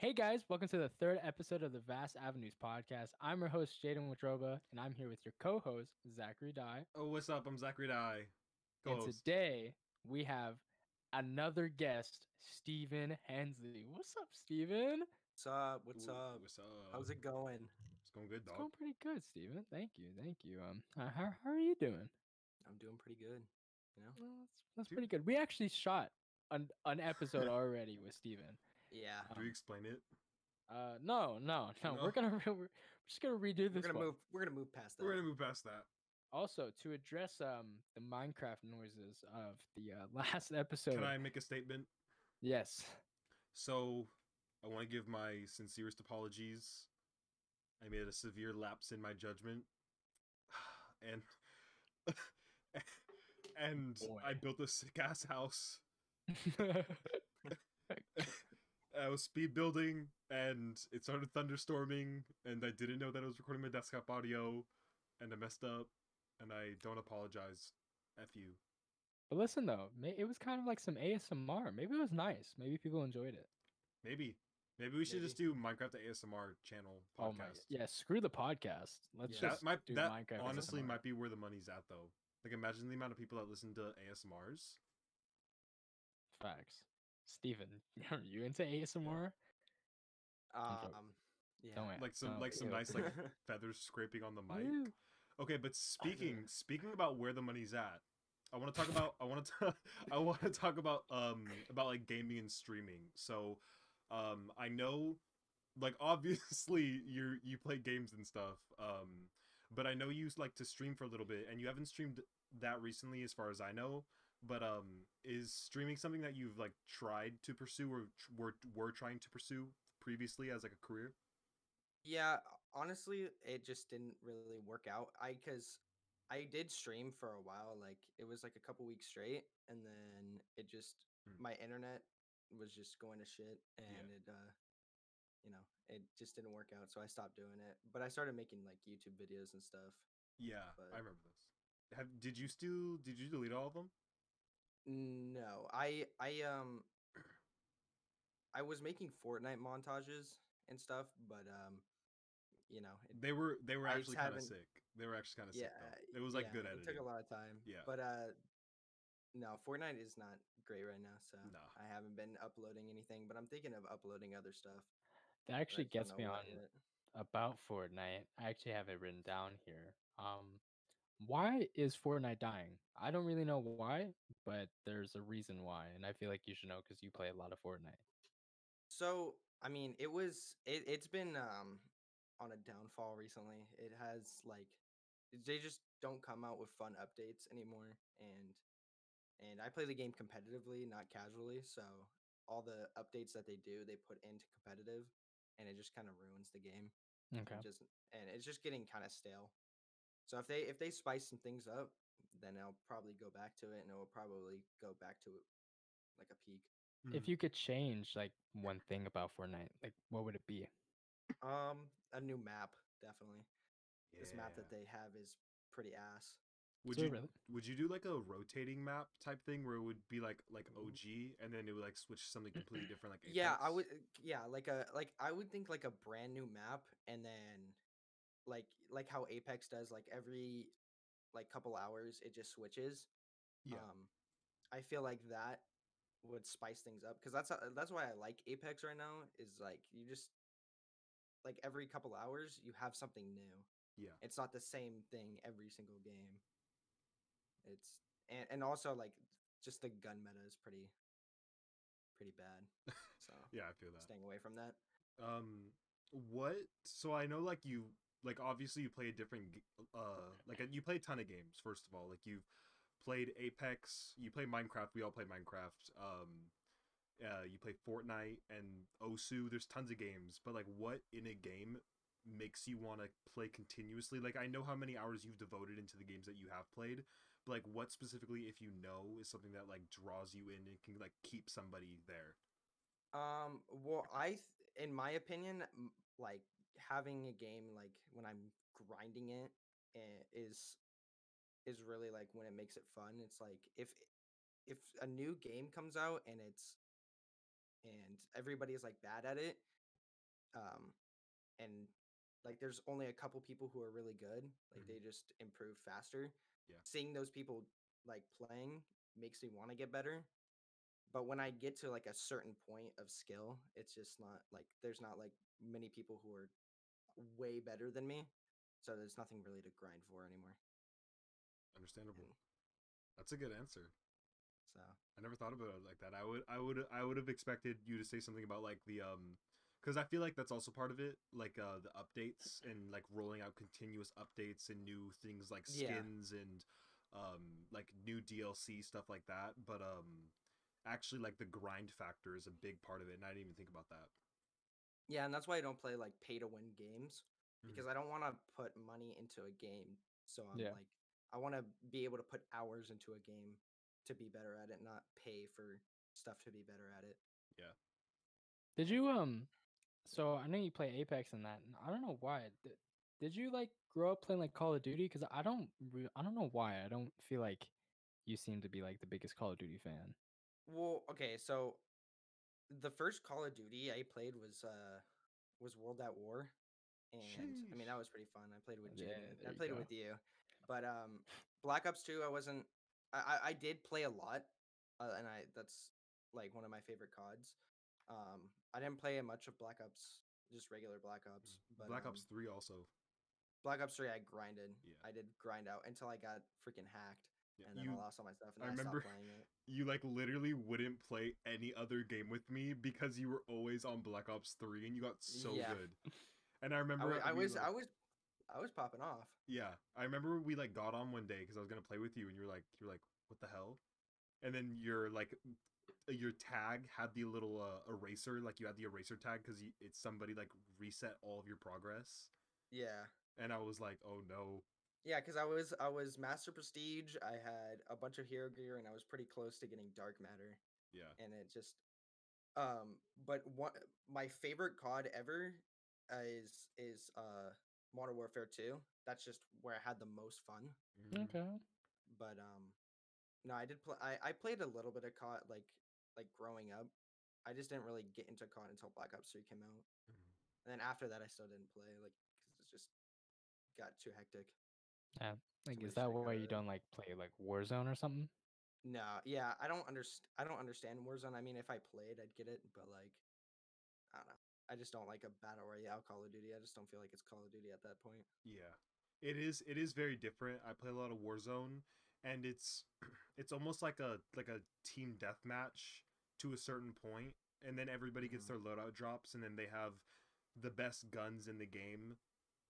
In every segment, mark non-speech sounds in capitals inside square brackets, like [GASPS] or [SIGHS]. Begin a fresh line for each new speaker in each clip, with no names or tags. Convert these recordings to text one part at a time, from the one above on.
Hey guys, welcome to the third episode of the Vast Avenues podcast. I'm your host, Jaden Watroba, and I'm here with your co host, Zachary Dye.
Oh, what's up? I'm Zachary Dye.
And
Co-host.
today we have another guest, Stephen Hensley. What's up, Stephen?
What's up? What's
Ooh,
up?
What's up?
How's it going?
It's going good, dog.
It's going pretty good, Stephen. Thank you. Thank you. Um, how, how are you doing?
I'm doing pretty good. You know?
Well, that's, that's pretty good. We actually shot an, an episode [LAUGHS] already with Stephen.
Yeah.
Do
um,
we explain it?
Uh, no, no, no.
No. [LAUGHS]
We're gonna re- we're just gonna redo this.
We're gonna
one.
move. We're gonna move past that.
We're gonna move past that.
Also, to address um the Minecraft noises of the uh, [LAUGHS] last episode.
Can I make a statement?
Yes.
So, I want to give my sincerest apologies. I made a severe lapse in my judgment, [SIGHS] and [LAUGHS] and I built a sick ass house. I was speed building, and it started thunderstorming, and I didn't know that I was recording my desktop audio, and I messed up, and I don't apologize. F you.
but listen though, it was kind of like some ASMR. Maybe it was nice. Maybe people enjoyed it.
Maybe. Maybe we should just do Minecraft ASMR channel podcast.
Oh my, yeah. Screw the podcast. Let's
Yeah.
just
that might
do
that
Minecraft.
honestly
ASMR.
might be where the money's at though. Like imagine the amount of people that listen to ASMRs.
facts. Stephen, [LAUGHS] are you into ASMR?
Um. Yeah.
Don't
Like some
no,
like some
ew.
nice like [LAUGHS] feathers scraping on the mic.
Ew.
Okay, but speaking speaking about where the money's at, I want to talk [LAUGHS] about I want to I want to talk about um about like gaming and streaming. So, um I know like obviously you you play games and stuff. Um but I know you like to stream for a little bit and you haven't streamed that recently as far as I know. But um is streaming something that you've like tried to pursue or were were trying to pursue previously as like a career?
Yeah. Honestly, it just didn't really work out. I because I did stream for a while. Like it was like a couple weeks straight, and then it just
Hmm.
my internet was just going to shit, and it uh, you know, it just didn't work out. So I stopped doing it. But I started making like YouTube videos and stuff.
Yeah,
But-
I remember this. Have did you still did you delete all of them?
No, I I um I was making Fortnite montages and stuff, but um you know, it,
They were they were
I
actually kind of sick. They were actually kind of
yeah,
sick though. It was like
yeah,
good editing.
It took a lot of time.
Yeah.
But uh no, Fortnite is not great right now, so
No.
I haven't been uploading anything, but I'm thinking of uploading other stuff.
That actually gets me on about Fortnite. I actually have it written down here. Um, why is Fortnite dying? I don't really know why, but there's a reason why, and I feel like you should know because you play a lot of Fortnite.
So, I mean, it was it, it's been um on a downfall recently. It has like they just don't come out with fun updates anymore and and I play the game competitively, not casually, so all the updates that they do, they put into competitive and it just kind of ruins the game.
Okay.
Just and it's just getting kind of stale. So if they if they spice some things up, then I'll probably go back to it and it will probably go back to like a peak.
If you could change like one thing about Fortnite, like what would it be?
Um, a new map, definitely. This map that they have is pretty ass.
would
So
you
really?
would you do like a rotating map type thing where it would be like like OG and then it would like switch to something completely [CLEARS THROAT] different like
Yeah, I would. uh, Yeah, like a like I would think like a brand new map, and then like like how Apex does, like every like couple hours it just switches.
Yeah.
Um, I feel like that would spice things up because that's how- that's why I like Apex right now. Is like you just like every couple hours you have something new.
yeah.
It's not the same thing every single game. It's and and also like just the gun meta is pretty pretty bad. [LAUGHS] So
Yeah, I feel that.
staying away from that.
Um, what? So I know like you like obviously you play a different uh like you play a ton of games. First of all, like you've played Apex, you play Minecraft. We all play Minecraft. Um, uh, you play Fortnite and Osu. There's tons of games, but like what in a game makes you want to play continuously? Like I know how many hours you've devoted into the games that you have played, but like what specifically, if you know, is something that like draws you in and can like keep somebody there?
Um, well, I, th- in my opinion, like having a game like when I'm grinding it eh, is is really like when it makes it fun. It's like if if a new game comes out and it's and everybody is like bad at it, um, and like there's only a couple people who are really good. Like
Mhm.
they just improve faster.
Yeah.
Seeing those people like playing makes me want to get better. But when I get to like a certain point of skill, it's just not like there's not like many people who are way better than me. So there's nothing really to grind for anymore.
Understandable.
And
That's a good answer.
so
I never thought about it like that. I would I would I would have expected you to say something about like the um because I feel like that's also part of it, like uh the updates and like rolling out continuous updates and new things like
Yeah.
skins and um like new DLC stuff like that. But um actually like the grind factor is a big part of it, and I didn't even think about that.
Yeah, and that's why I don't play like pay to win games because I don't want to put money into a game. So I'm
Yeah.
like I want to be able to put hours into a game to be better at it, not pay for stuff to be better at it. Yeah.
Did you um? So I know you play Apex and that. and I don't know why. Did, did you like grow up playing like Call of Duty? Because I don't. Re- I don't know why. I don't feel like you seem to be like the biggest Call of Duty fan.
Well, okay, so the first Call of Duty I played was uh was World at War, and I mean that was pretty fun. I played with
Yeah,
I
you
played it with you, but um, Black Ops Two I wasn't. I I, I did play a lot, uh, and I that's like one of my favorite CODs. Um, I didn't play much of Black Ops, just regular Black Ops. But
Black
um,
Ops Three also.
Black Ops Three I grinded.
Yeah.
I did grind out until I got freaking hacked,
Yeah,
and then
you
I lost all my stuff, and
I
I,
remember-
stopped playing it. [LAUGHS]
you like literally wouldn't play any other game with me because you were always on Black Ops 3 and you got so
Yeah.
good. [LAUGHS] And I
I,
remember
I
we,
was
like-
I was I was popping off.
yeah, I remember we like got on one day because I was gonna play with you and you were like you were like what the hell, and then your like your tag had the little uh, eraser like you had the eraser tag because it's somebody like reset all of your progress
Yeah.
and I was like oh no
Yeah, because I was I was Master Prestige. I had a bunch of hero gear, and I was pretty close to getting Dark Matter.
yeah
And it just, um, but one my favorite COD ever uh, is is uh Modern Warfare Two. That's just where I had the most fun.
Mhm.
Okay.
But um, no, I did play. I I played a little bit of COD like like growing up. I just didn't really get into COD until Black Ops Three came out,
Mhm.
and then after that, I still didn't play like because it just got too hectic.
Yeah. Like, is that why you don't like play like Warzone or something?
No, yeah, I don't understand. I don't understand Warzone. I mean, if I played, I'd get it, but like, I don't know. I just don't like a battle royale Call of Duty. I just don't feel like it's Call of Duty at that point.
Yeah. It is it is very different. I play a lot of Warzone and it's [CLEARS THROAT] it's almost like a like a team deathmatch to a certain point and then everybody gets
Mhm.
their loadout drops and then they have the best guns in the game.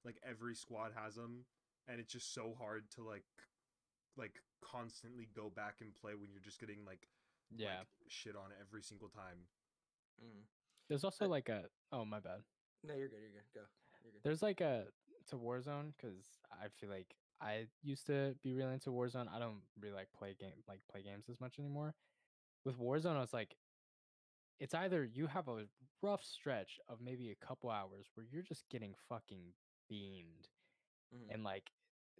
Like every squad has them and it's just so hard to like like constantly go back and play when you're just getting like
Yeah.
like, shit on every single time.
Mm.
There's also
I-
like a. Oh my bad.
No, you're good. You're good. Go. You're good.
There's like a to Warzone because I feel like I used to be really into Warzone. I don't really like play game like play games as much anymore. With Warzone, I was like, it's either you have a rough stretch of maybe a couple hours where you're just getting fucking beamed,
Mhm.
and like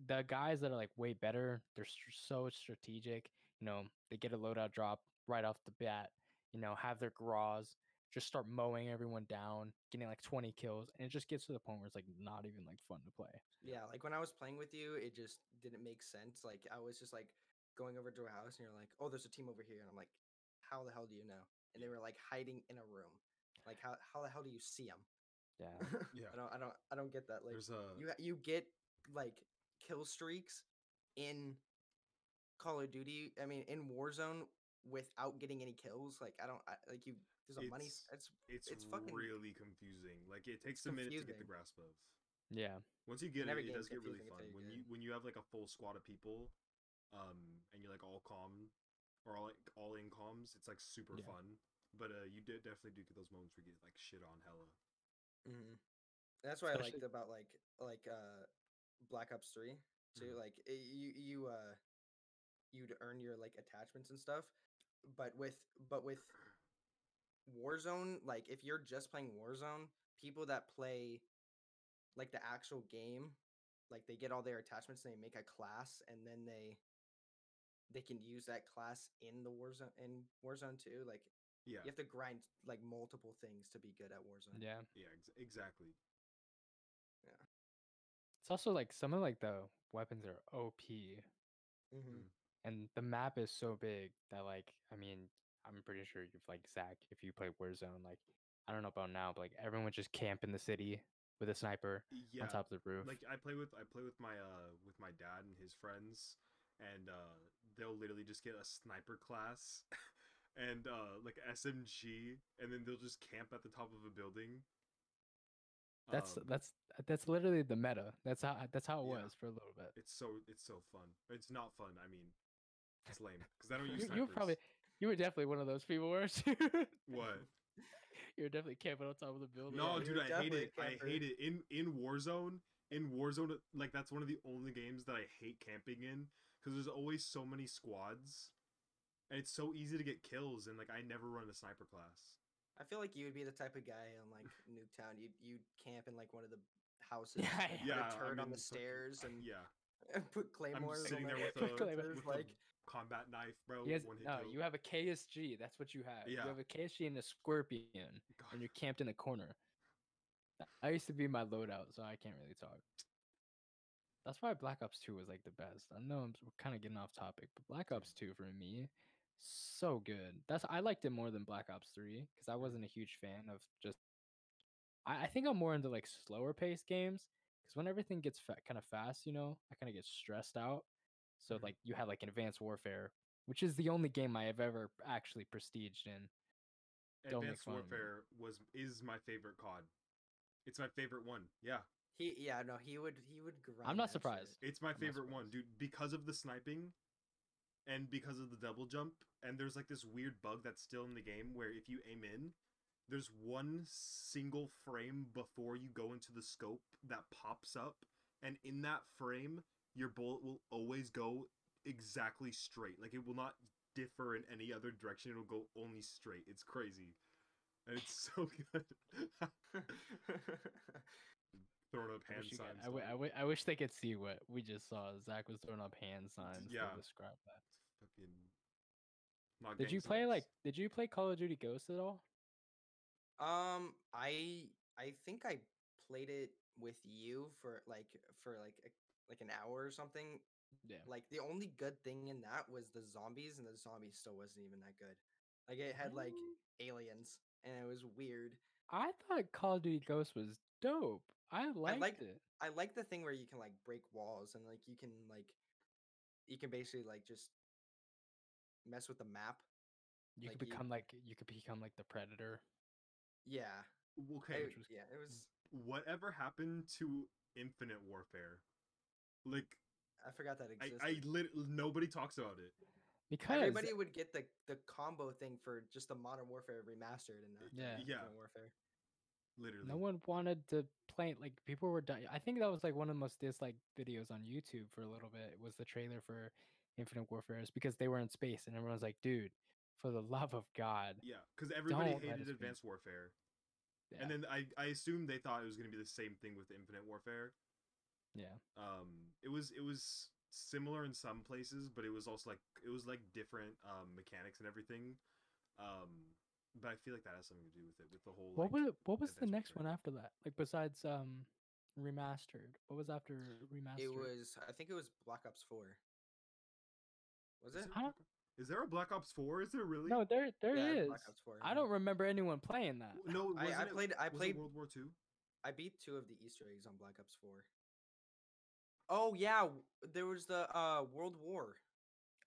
the guys that are like way better, they're str- so strategic. You know, they get a loadout drop right off the bat. You know, have their Graus, just start mowing everyone down, getting like 20 kills, and it just gets to the point where it's like not even like fun to play.
Yeah, like when I was playing with you, it just didn't make sense. Like I was just like going over to a house, and you're like, "Oh, there's a team over here," and I'm like, "How the hell do you know?" And they were like hiding in a room. Like how how the hell do you see them?
Yeah. [LAUGHS]
Yeah.
I don't I don't I don't get that. Like
There's a
you you get like kill streaks in Call of Duty. I mean, in Warzone without getting any kills. Like I don't I, like you. There's a.
It's-
s-
it's,
It's it's fucking
really confusing. Like it takes
it's
a minute to get the grasp of.
Yeah.
Once you get
And
it, it does get really fun.
you
When
get
you when you have like a full squad of people, um, and you're like all calm or all like all in comms, it's like super
Yeah.
fun. But uh, you did definitely do get those moments where you get like shit on hella.
hmm That's what I liked about like like uh Black Ops Three too.
Mhm.
Like it, you you uh you'd earn your like attachments and stuff, but with but with Warzone, like if you're just playing Warzone, people that play like the actual game, like they get all their attachments, and they make a class, and then they they can use that class in the Warzone in Warzone too. Like
Yeah,
You have to grind like multiple things to be good at Warzone.
Yeah.
yeah, ex- exactly.
It's also like some of like the weapons are OP
hmm
and the map is so big that like I mean I'm pretty sure you've like Zach if you play Warzone like I don't know about now but like everyone would just camp in the city with a sniper
Yeah,
on top of the roof.
like I play with I play with my uh with my dad and his friends, and uh they'll literally just get a sniper class, [LAUGHS] and uh like SMG, and then they'll just camp at the top of a building.
That's
Um,
that's that's literally the meta. That's how that's how it
Yeah.
was for a little bit.
it's so it's so fun. It's not fun. I mean, it's lame because I don't use
You, you were probably you were definitely one of those people, weren't you?
what? [LAUGHS]
you were definitely camping on top of the building.
No,
you
dude, I hate it. I hate it in in Warzone. In Warzone, like that's one of the only games that I hate camping in because there's always so many squads, and it's so easy to get kills. And like I never run a sniper class.
I feel like you would be the type of guy on like Nuketown. You you camp in like one of the [LAUGHS] houses,
Yeah,
like, put
Yeah,
a turret
I
on
mean,
the stairs, and
yeah, [LAUGHS]
put claymores.
sitting there with [LAUGHS] a-
fences,
with a-
like
combat knife, bro.
Has,
one hit
no,
kill.
you have a KSG. That's what you have.
Yeah.
You have a KSG and a Scorpion,
God.
and you're camped in the corner. I used to be my loadout, so I can't really talk. That's why Black Ops 2 was like the best. I know I'm kind of getting off topic, but Black Ops 2 for me, so good. That's I liked it more than Black Ops 3 because I wasn't a huge fan of just. I, I think I'm more into like slower paced games because when everything gets fa- kind of fast, you know, I kind of get stressed out. So
Mhm.
like you had like an Advanced Warfare, which is the only game I have ever actually prestiged in. don't
Advanced
fun of me.
Warfare was is my favorite COD. It's my favorite one. Yeah,
he yeah no he would he would grind.
I'm not
that shit.
surprised.
it's my
I'm
favorite one, dude. Because of the sniping, and because of the double jump, and there's like this weird bug that's still in the game where if you aim in, there's one single frame before you go into the scope that pops up, and in that frame, your bullet will always go exactly straight. Like it will not differ in any other direction. It'll go only straight. It's crazy. And it's so [LAUGHS] good. [LAUGHS] [LAUGHS] Throwing up hand
wish, you guys-
signs.
I, w- I, w- I wish they could see what we just saw. Zach was throwing up hand signs
yeah.
to describe that.
Fucking. Not
Did
gang
you play like? Did you play Call of Duty Ghosts at all?
Um, I I think I played it with you for like for like a, like an hour or something.
Yeah.
Like the only good thing in that was the zombies, and the zombies still wasn't even that good. Like it had like aliens, and it was weird.
I thought Call of Duty Ghosts was dope. I liked
like-
it.
I like the thing where you can like break walls and like you can like you can basically like just mess with the map.
You
like
could
you-
become like you could become like the Predator.
Yeah.
Okay,
it, yeah, it was
whatever happened to Infinite Warfare? Like,
I forgot that
I,
existed.
I lit- nobody talks about it.
Because
Everybody would get the the combo thing for just the Modern Warfare remastered and
Yeah.
Yeah.
Warfare.
Literally.
no one wanted to play it. Like people were dying. I think that was like one of the most disliked videos on YouTube for a little bit. Was the trailer for Infinite Warfare? Is because they were in space and everyone's like, dude, for the [LAUGHS] love of God.
Yeah, because everybody hated
us be-
Advanced Warfare,
Yeah.
and then I I assumed they thought it was gonna be the same thing with Infinite Warfare.
yeah.
Um, it was it was similar in some places, but it was also like it was like different um mechanics and everything. Um, but I feel like that has something to do with it, with the whole.
What
like,
was what was the next one after that? Like besides um remastered, what was after remastered?
It was I think it was Black Ops 4. Was it?
I don't-
Is there a Black Ops Four? Is there really?
no, there there
Yeah,
is.
Black Ops 4.
I don't remember anyone playing that.
No,
I- I
it-
played- I played-
World War Two.
I beat two of the Easter eggs on Black Ops 4. Oh yeah, there was the uh World War.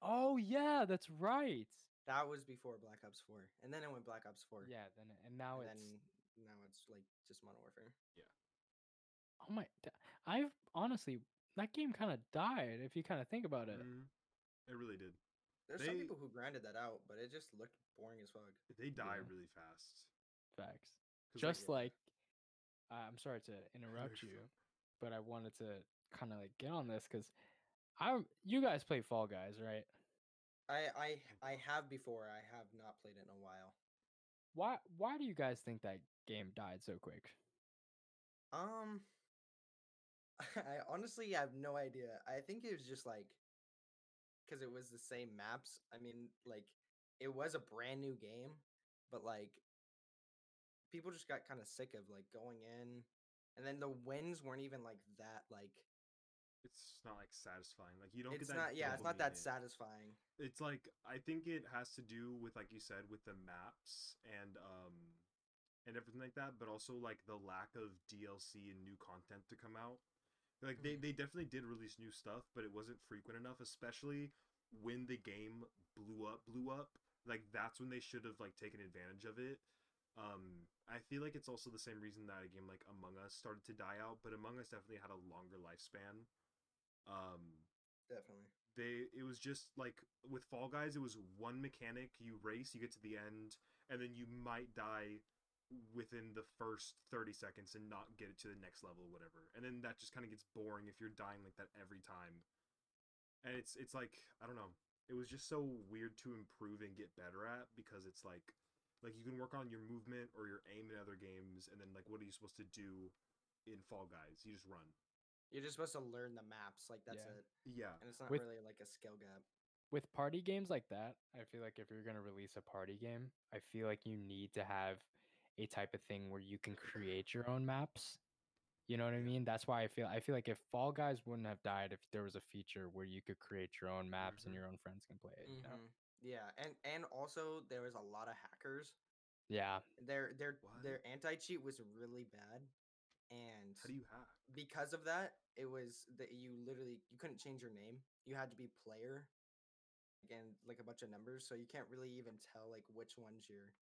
Oh yeah, that's right.
That was before Black Ops 4. And then it went Black Ops 4.
Yeah, then and now
and
it's
then now it's like just Modern Warfare. Yeah.
Oh my. I've honestly that game kind of died if you kind of think about it.
Mhm. It really did.
There's some people who grinded that out, but it just looked boring as fuck.
They die
Yeah.
really fast.
Facts. Just
yeah.
like, uh, I'm sorry to [LAUGHS] interrupt
you're
you, but I wanted to kind of like get on this because I you guys play Fall Guys, right?
I I I have before. I have not played it in a while.
Why why do you guys think that game died so quick?
Um, [LAUGHS] I honestly have no idea. I think it was just like because it was the same maps. I mean, like it was a brand new game, but like people just got kind of sick of like going in and then the wins weren't even like that like
It's not like satisfying. Like you don't
it's
get that.
not yeah, it's not that satisfying.
It's like I think it has to do with like you said with the maps and um and everything like that, but also like the lack of DLC and new content to come out. Like they,
Mhm.
they definitely did release new stuff, but it wasn't frequent enough, especially when the game blew up blew up. Like that's when they should have like taken advantage of it. Um I feel like it's also the same reason that a game like Among Us started to die out, but Among Us definitely had a longer lifespan. Um
Definitely.
they it was just like with Fall Guys, it was one mechanic. You race, you get to the end, and then you might die within the first 30 seconds and not get it to the next level or whatever. And then that just kind of gets boring if you're dying like that every time. And it's it's like I don't know. It was just so weird to improve and get better at because it's like like you can work on your movement or your aim in other games and then like what are you supposed to do in Fall Guys? You just run.
You're just supposed to learn the maps, like that's
Yeah.
it.
Yeah.
And it's not
With-
really like a skill gap.
with party games like that, I feel like if you're gonna release a party game, I feel like you need to have a type of thing where you can create your own maps. You know what I mean? That's why I feel I feel like if Fall Guys wouldn't have died if there was a feature where you could create your own maps and
Mhm.
your own friends can play it. You know?
Mhm. Yeah, and and also there was a lot of hackers.
Yeah.
Their their
What?
their anti cheat was really bad, and
How do you hack?
because of that, it was that you literally you couldn't change your name. You had to be player, again like a bunch of numbers, so you can't really even tell like which ones your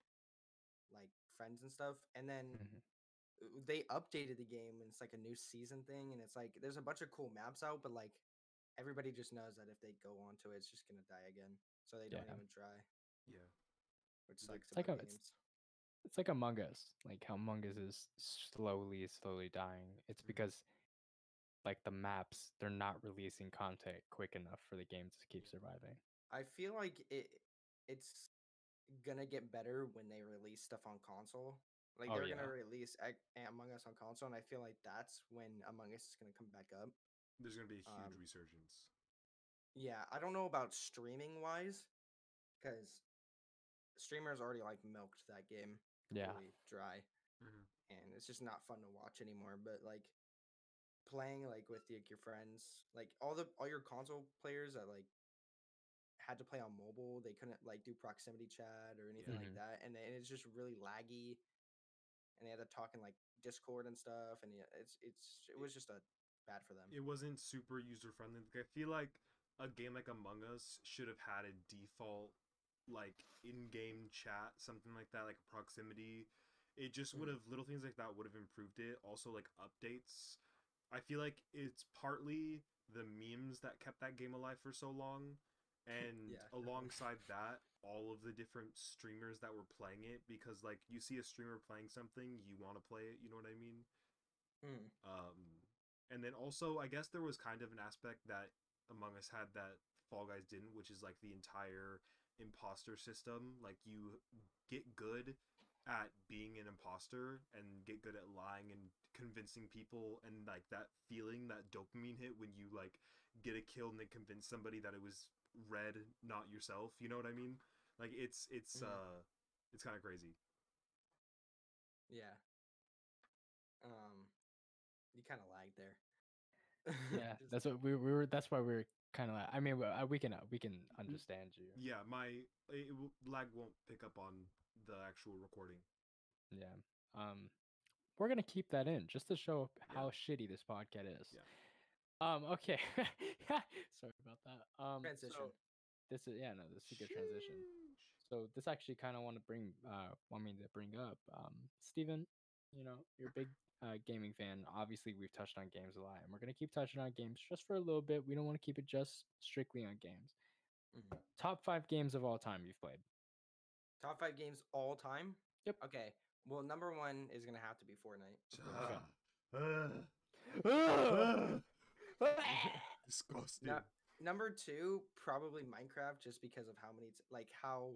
like friends and stuff. And then
Mhm.
uh, they updated the game, and it's like a new season thing, and it's like there's a bunch of cool maps out, but like everybody just knows that if they go onto it, it's just gonna die again, so they don't even try,
Yeah.
which sucks
It's like a- it's-. It's like Among Us. Like how Among Us is slowly, slowly dying. It's
Mhm.
because like the maps, they're not releasing content quick enough for the game to keep surviving.
I feel like it it's gonna get better when they release stuff on console. Like
Oh,
they're
yeah.
gonna release Among Us on console, and I feel like that's when Among Us is gonna come back up.
There's gonna be a huge
Um,
resurgence.
Yeah, I don't know about streaming wise, because streamers already like milked that game
Yeah.
completely dry,
Mhm.
and it's just not fun to watch anymore. But like playing like with like, your friends, like all the all your console players that like had to play on mobile, they couldn't like do proximity chat or anything
Mhm.
like that, and, then it's just really laggy. And they had to talk in like Discord and stuff, and yeah, it's it's it was just a bad for them.
It wasn't super user friendly. Like, I feel like a game like Among Us should have had a default like in-game chat, something like that, like proximity. It just would
Mm.
have little things like that would have improved it. Also like updates. I feel like it's partly the memes that kept that game alive for so long. [LAUGHS] And
Yeah,
alongside that, all of the different streamers that were playing it because like you see a streamer playing something, you want to play it, you know what I mean?
Mm.
Um, and then also, I guess there was kind of an aspect that Among Us had that Fall Guys didn't, which is like the entire imposter system. Like you get good at being an imposter and get good at lying and convincing people and like that feeling that dopamine hit when you like get a kill and then convince somebody that it was red not yourself you know what i mean like it's it's
Mhm.
uh it's kind of crazy
Yeah. Um, you kind of lagged there.
Yeah, [LAUGHS] that's what we, we were. That's why we were kind of like. I mean, we- uh, can uh, we can understand you.
yeah my it, it will- lag won't pick up on the actual recording
Yeah. Um, we're gonna keep that in just to show
Yeah.
how shitty this podcast is.
Yeah.
Um. Okay. [LAUGHS] Sorry about that. Um.
Transition.
So this is yeah. No, this is a good transition. So this actually kind of want to bring uh want me to bring up um Stephen, you know, you're a [LAUGHS] big uh, gaming fan. Obviously, we've touched on games a lot, and we're gonna keep touching on games just for a little bit. We don't want to keep it just strictly on games.
Mhm.
Top five games of all time you've played.
Top five games all time.
Yep.
Okay. Well, number one is gonna have to be Fortnite. [LAUGHS]
disgusting
No- Number two, probably Minecraft, just because of how many, t- like how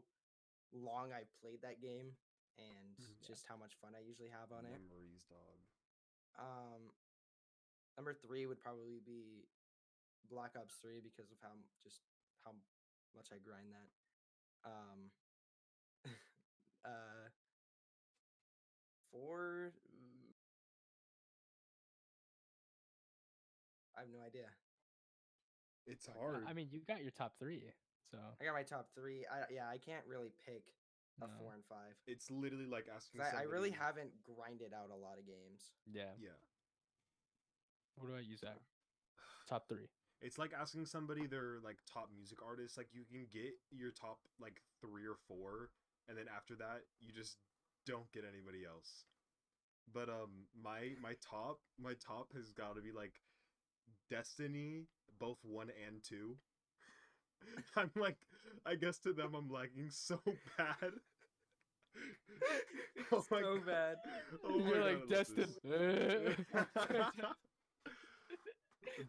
long I played that game and
Mhm.
Yeah.
just how much fun I usually have on it.
memories dog
Um, number three would probably be Black Ops Three because of how just how much I grind that. Um, [LAUGHS] uh, four. mm, I have no idea.
It's hard.
I mean, you got your top three, so
I got my top three. I yeah, I can't really pick a
no.
four and five.
it's literally like asking.
I, I really haven't grinded out a lot of games.
yeah.
Yeah,
What do I use that? Top three.
it's like asking somebody their like top music artist. Like you can get your top like three or four, and then after that, you just don't get anybody else. But um, my my top my top has got to be like Destiny, both one and two. [LAUGHS] I'm like, I guess to them I'm lagging so bad. [LAUGHS] Oh my
so
God.
bad.
Oh my
You're
God,
like
I
Destin.
this. [LAUGHS]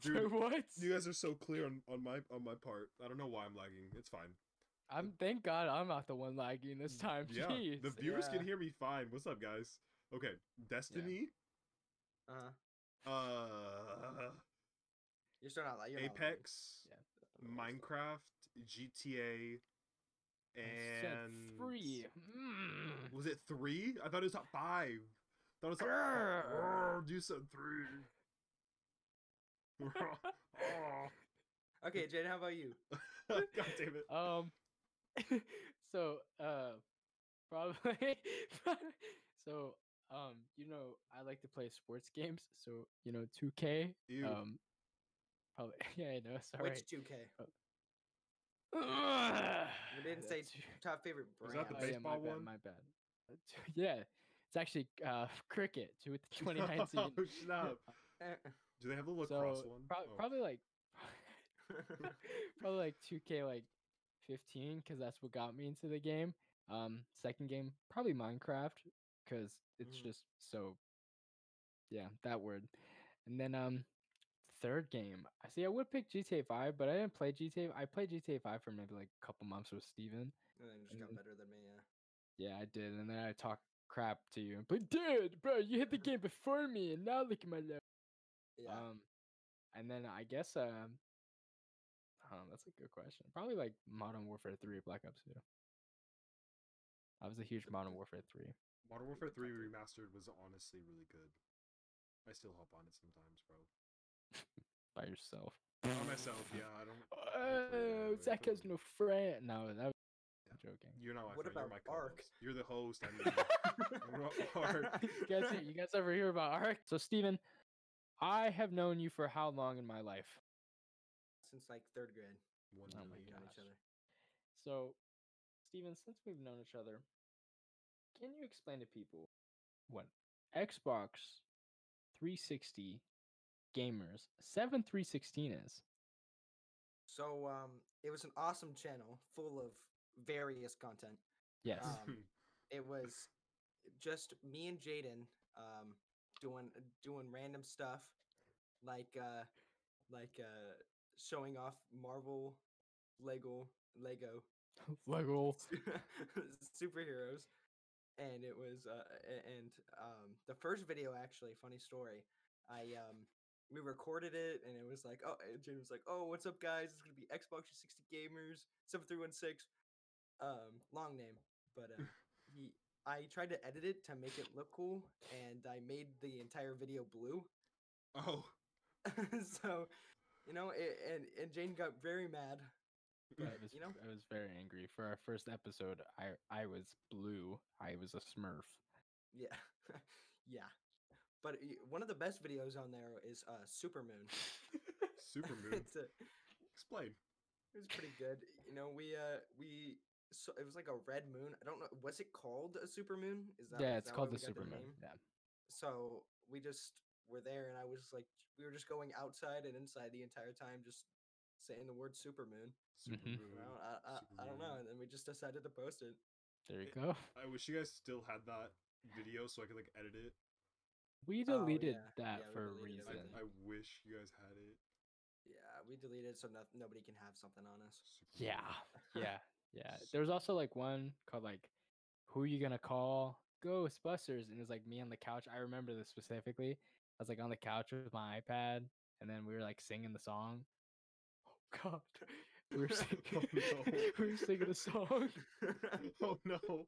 Dude,
what?
you guys are so clear on, on my on my part. I don't know why I'm lagging. It's fine.
I'm thank God I'm not the one lagging this time.
Yeah,
Jeez.
the viewers
Yeah.
can hear me fine. What's up, guys? Okay, Destiny,
Uh,
uh,
you're still not like you're not lagging.
Apex,
Yeah.
Minecraft, GTA,
I said
and
three. Mm.
Was it three? I thought it was top five. thought it was top.
Grr.
Grr, you said three. [LAUGHS]
Okay, Jaden, how about you? [LAUGHS]
God damn it.
Um. [LAUGHS] so uh, probably. so um, you know, I like to play sports games. So you know, 2K.
Ew.
Um. Probably. [LAUGHS] Yeah, I know. Sorry.
Which 2K?
we
We [SIGHS] didn't say top favorite
Was
brand.
that the
oh, yeah, my
baseball
bad,
one?
My bad. Uh, [LAUGHS] Yeah, it's actually uh [LAUGHS] cricket to with the 2019.
oh, snap.
Eh,
Do they have the lacrosse
so
one?
prob-
Oh.
probably like probably like 2K like 15 because that's what got me into the game. Um, second game probably Minecraft because it's
Mhm.
just so yeah that word. And then um third game I see I would pick GTA 5 but I didn't play GTA. I played GTA 5 for maybe like a couple months with Stephen.
and then just
And
got
then-
better than me. Yeah.
Yeah, I did, and then I talked crap to you. But dude, bro, you hit the [LAUGHS] game before me, and now look at my level.
Yeah.
Um, and then I guess um, oh, that's a good question. Probably like Modern Warfare Three, Black Ops Two. I was a huge Modern Warfare Three.
Modern Warfare 3 Remastered was honestly really good. I still hop on it sometimes, bro. [LAUGHS]
by yourself.
By myself, [LAUGHS] yeah, I don't. I don't play it uh,
Oh,
that
Zach has no friend. No, that was I'm joking.
You're not my
What
friend. You're
about
my
Ark?
You're the host. I mean, [LAUGHS] What about Ark?
you guys, you guys ever hear about Ark? So, Stephen, I have known you for how long in my life?
Since like third grade,
one
Oh my
million.
we've each other.
So, Stephen, since we've known each other, can you explain to people what Xbox 360 gamers Seven 7316 is?
So um, it was an awesome channel full of various content.
Yes.
Um, [LAUGHS] it was just me and Jaden um, doing doing random stuff, like uh, like uh, showing off Marvel, Lego, Lego [LAUGHS]
Lego. [LAUGHS]
superheroes and it was uh and um the first video actually funny story i um we recorded it and it was like oh and Jane was like oh what's up guys it's gonna be xbox 360 gamers 7316 um long name but uh [LAUGHS] he i tried to edit it to make it look cool and i made the entire video blue
Oh, [LAUGHS]
so you know it, and and jane got very mad [LAUGHS]
I
but
was,
you know
I was very angry. For our first episode, I I was blue. I was a Smurf.
Yeah, yeah. But one of the best videos on there is uh, Supermoon. [LAUGHS]
Supermoon.
it's a,
Explain.
it was pretty good. You know, we uh we so it was like a red moon. I don't know. Was it called a supermoon? Is that
yeah,
is
it's
that
called the
we got
Superman.
name?
Yeah.
So we just were there, and I was like, we were just going outside and inside the entire time, just saying the word supermoon.
Supermoon.
You know, I, I, I don't know. And then we just decided to post it.
There you
It-
go.
I wish you guys still had that video so I could like edit it.
We
Oh,
deleted
yeah.
that
Yeah, we
for a reason.
I, I wish you guys had it.
Yeah, we deleted so no, nobody can have something on us.
Supermoon. [LAUGHS]
Yeah, yeah, yeah. There was also like one called like "Who are You Gonna Call?" Ghostbusters, and it was like me on the couch. I remember this specifically. I was like on the couch with my iPad, and then we were like singing the song. Oh God, [LAUGHS] we were [LAUGHS] singing.
Oh, no.
we were singing the song.
oh no.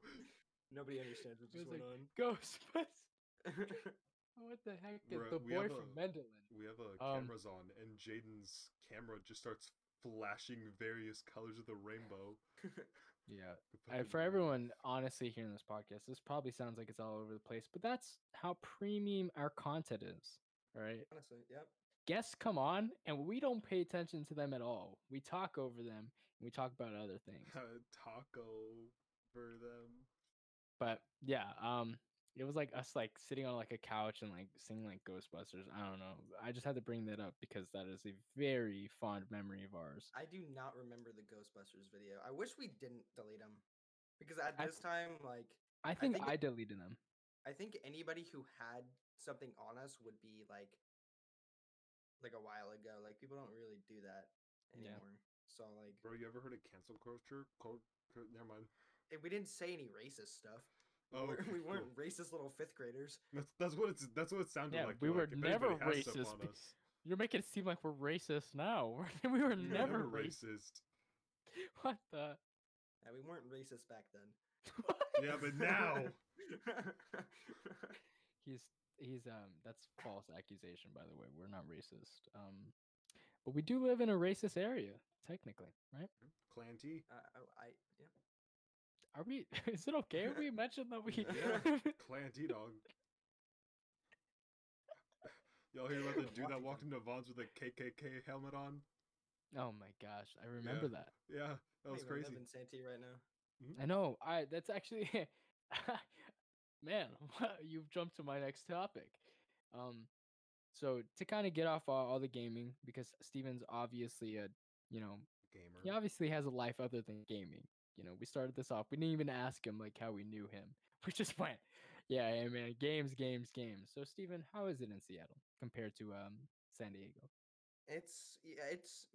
Nobody understands what
It was
just
like,
on.
Ghostbusters. What the heck is
Bruh,
the
we
boy
have
from
a-
Mendelin?
We have uh,
Um,
cameras on, and Jaden's camera just starts flashing various colors of the rainbow. [LAUGHS]
Yeah. I,
fucking-
for everyone honestly hearing this podcast, this probably sounds like it's all over the place, but that's how premium our content is. All right.
Honestly, yep.
Guests come on and we don't pay attention to them at all. We talk over them and we talk about other things. [LAUGHS]
taco for them.
But yeah, um, it was like us like sitting on like a couch and like singing like Ghostbusters. I don't know. I just had to bring that up because that is a very fond memory of ours.
I do not remember the Ghostbusters video. I wish we didn't delete them because at
I-
this time, like,
I think
think
I,
it-
deleted them.
I think anybody who had something on us would be like, like a while ago. Like people don't really do that
Yeah.
anymore. So like,
Bro, you ever heard of cancel culture? Cul- cul- Never mind.
we didn't say any racist stuff. We
Oh,
weren't- we weren't racist little fifth graders.
That's that's what it's that's what it sounded
Yeah,
like.
we were
like,
never
anybody has stuff
racist. be- You're making it seem like we're racist now. we [LAUGHS] were
we were
never,
never
racist.
racist. [LAUGHS]
What the?
Yeah, we weren't racist back then. [LAUGHS]
Yeah, but now
he's he's um that's false accusation by the way. We're not racist. Um, but we do live in a racist area technically, right?
Clan T.
uh, I, I yeah.
Are we? [LAUGHS] Is it okay if we [LAUGHS] mention that we?
Yeah. [LAUGHS] Clan T dog. Y'all hear about the dude that walked into Vons with a KKK helmet on?
oh my gosh, I remember
Yeah.
that.
Yeah, that was
don't even
crazy.
in Santee right now.
I know. I that's actually man, you've jumped to my next topic. Um so to kind of get off all, all the gaming because Stephen's obviously a, you know,
Gamer.
he obviously has a life other than gaming. You know, we started this off. We didn't even ask him like how we knew him. [LAUGHS] We just went, yeah, yeah, man, games, games, games. So Stephen, how is it in Seattle compared to um San Diego?
It's yeah, it's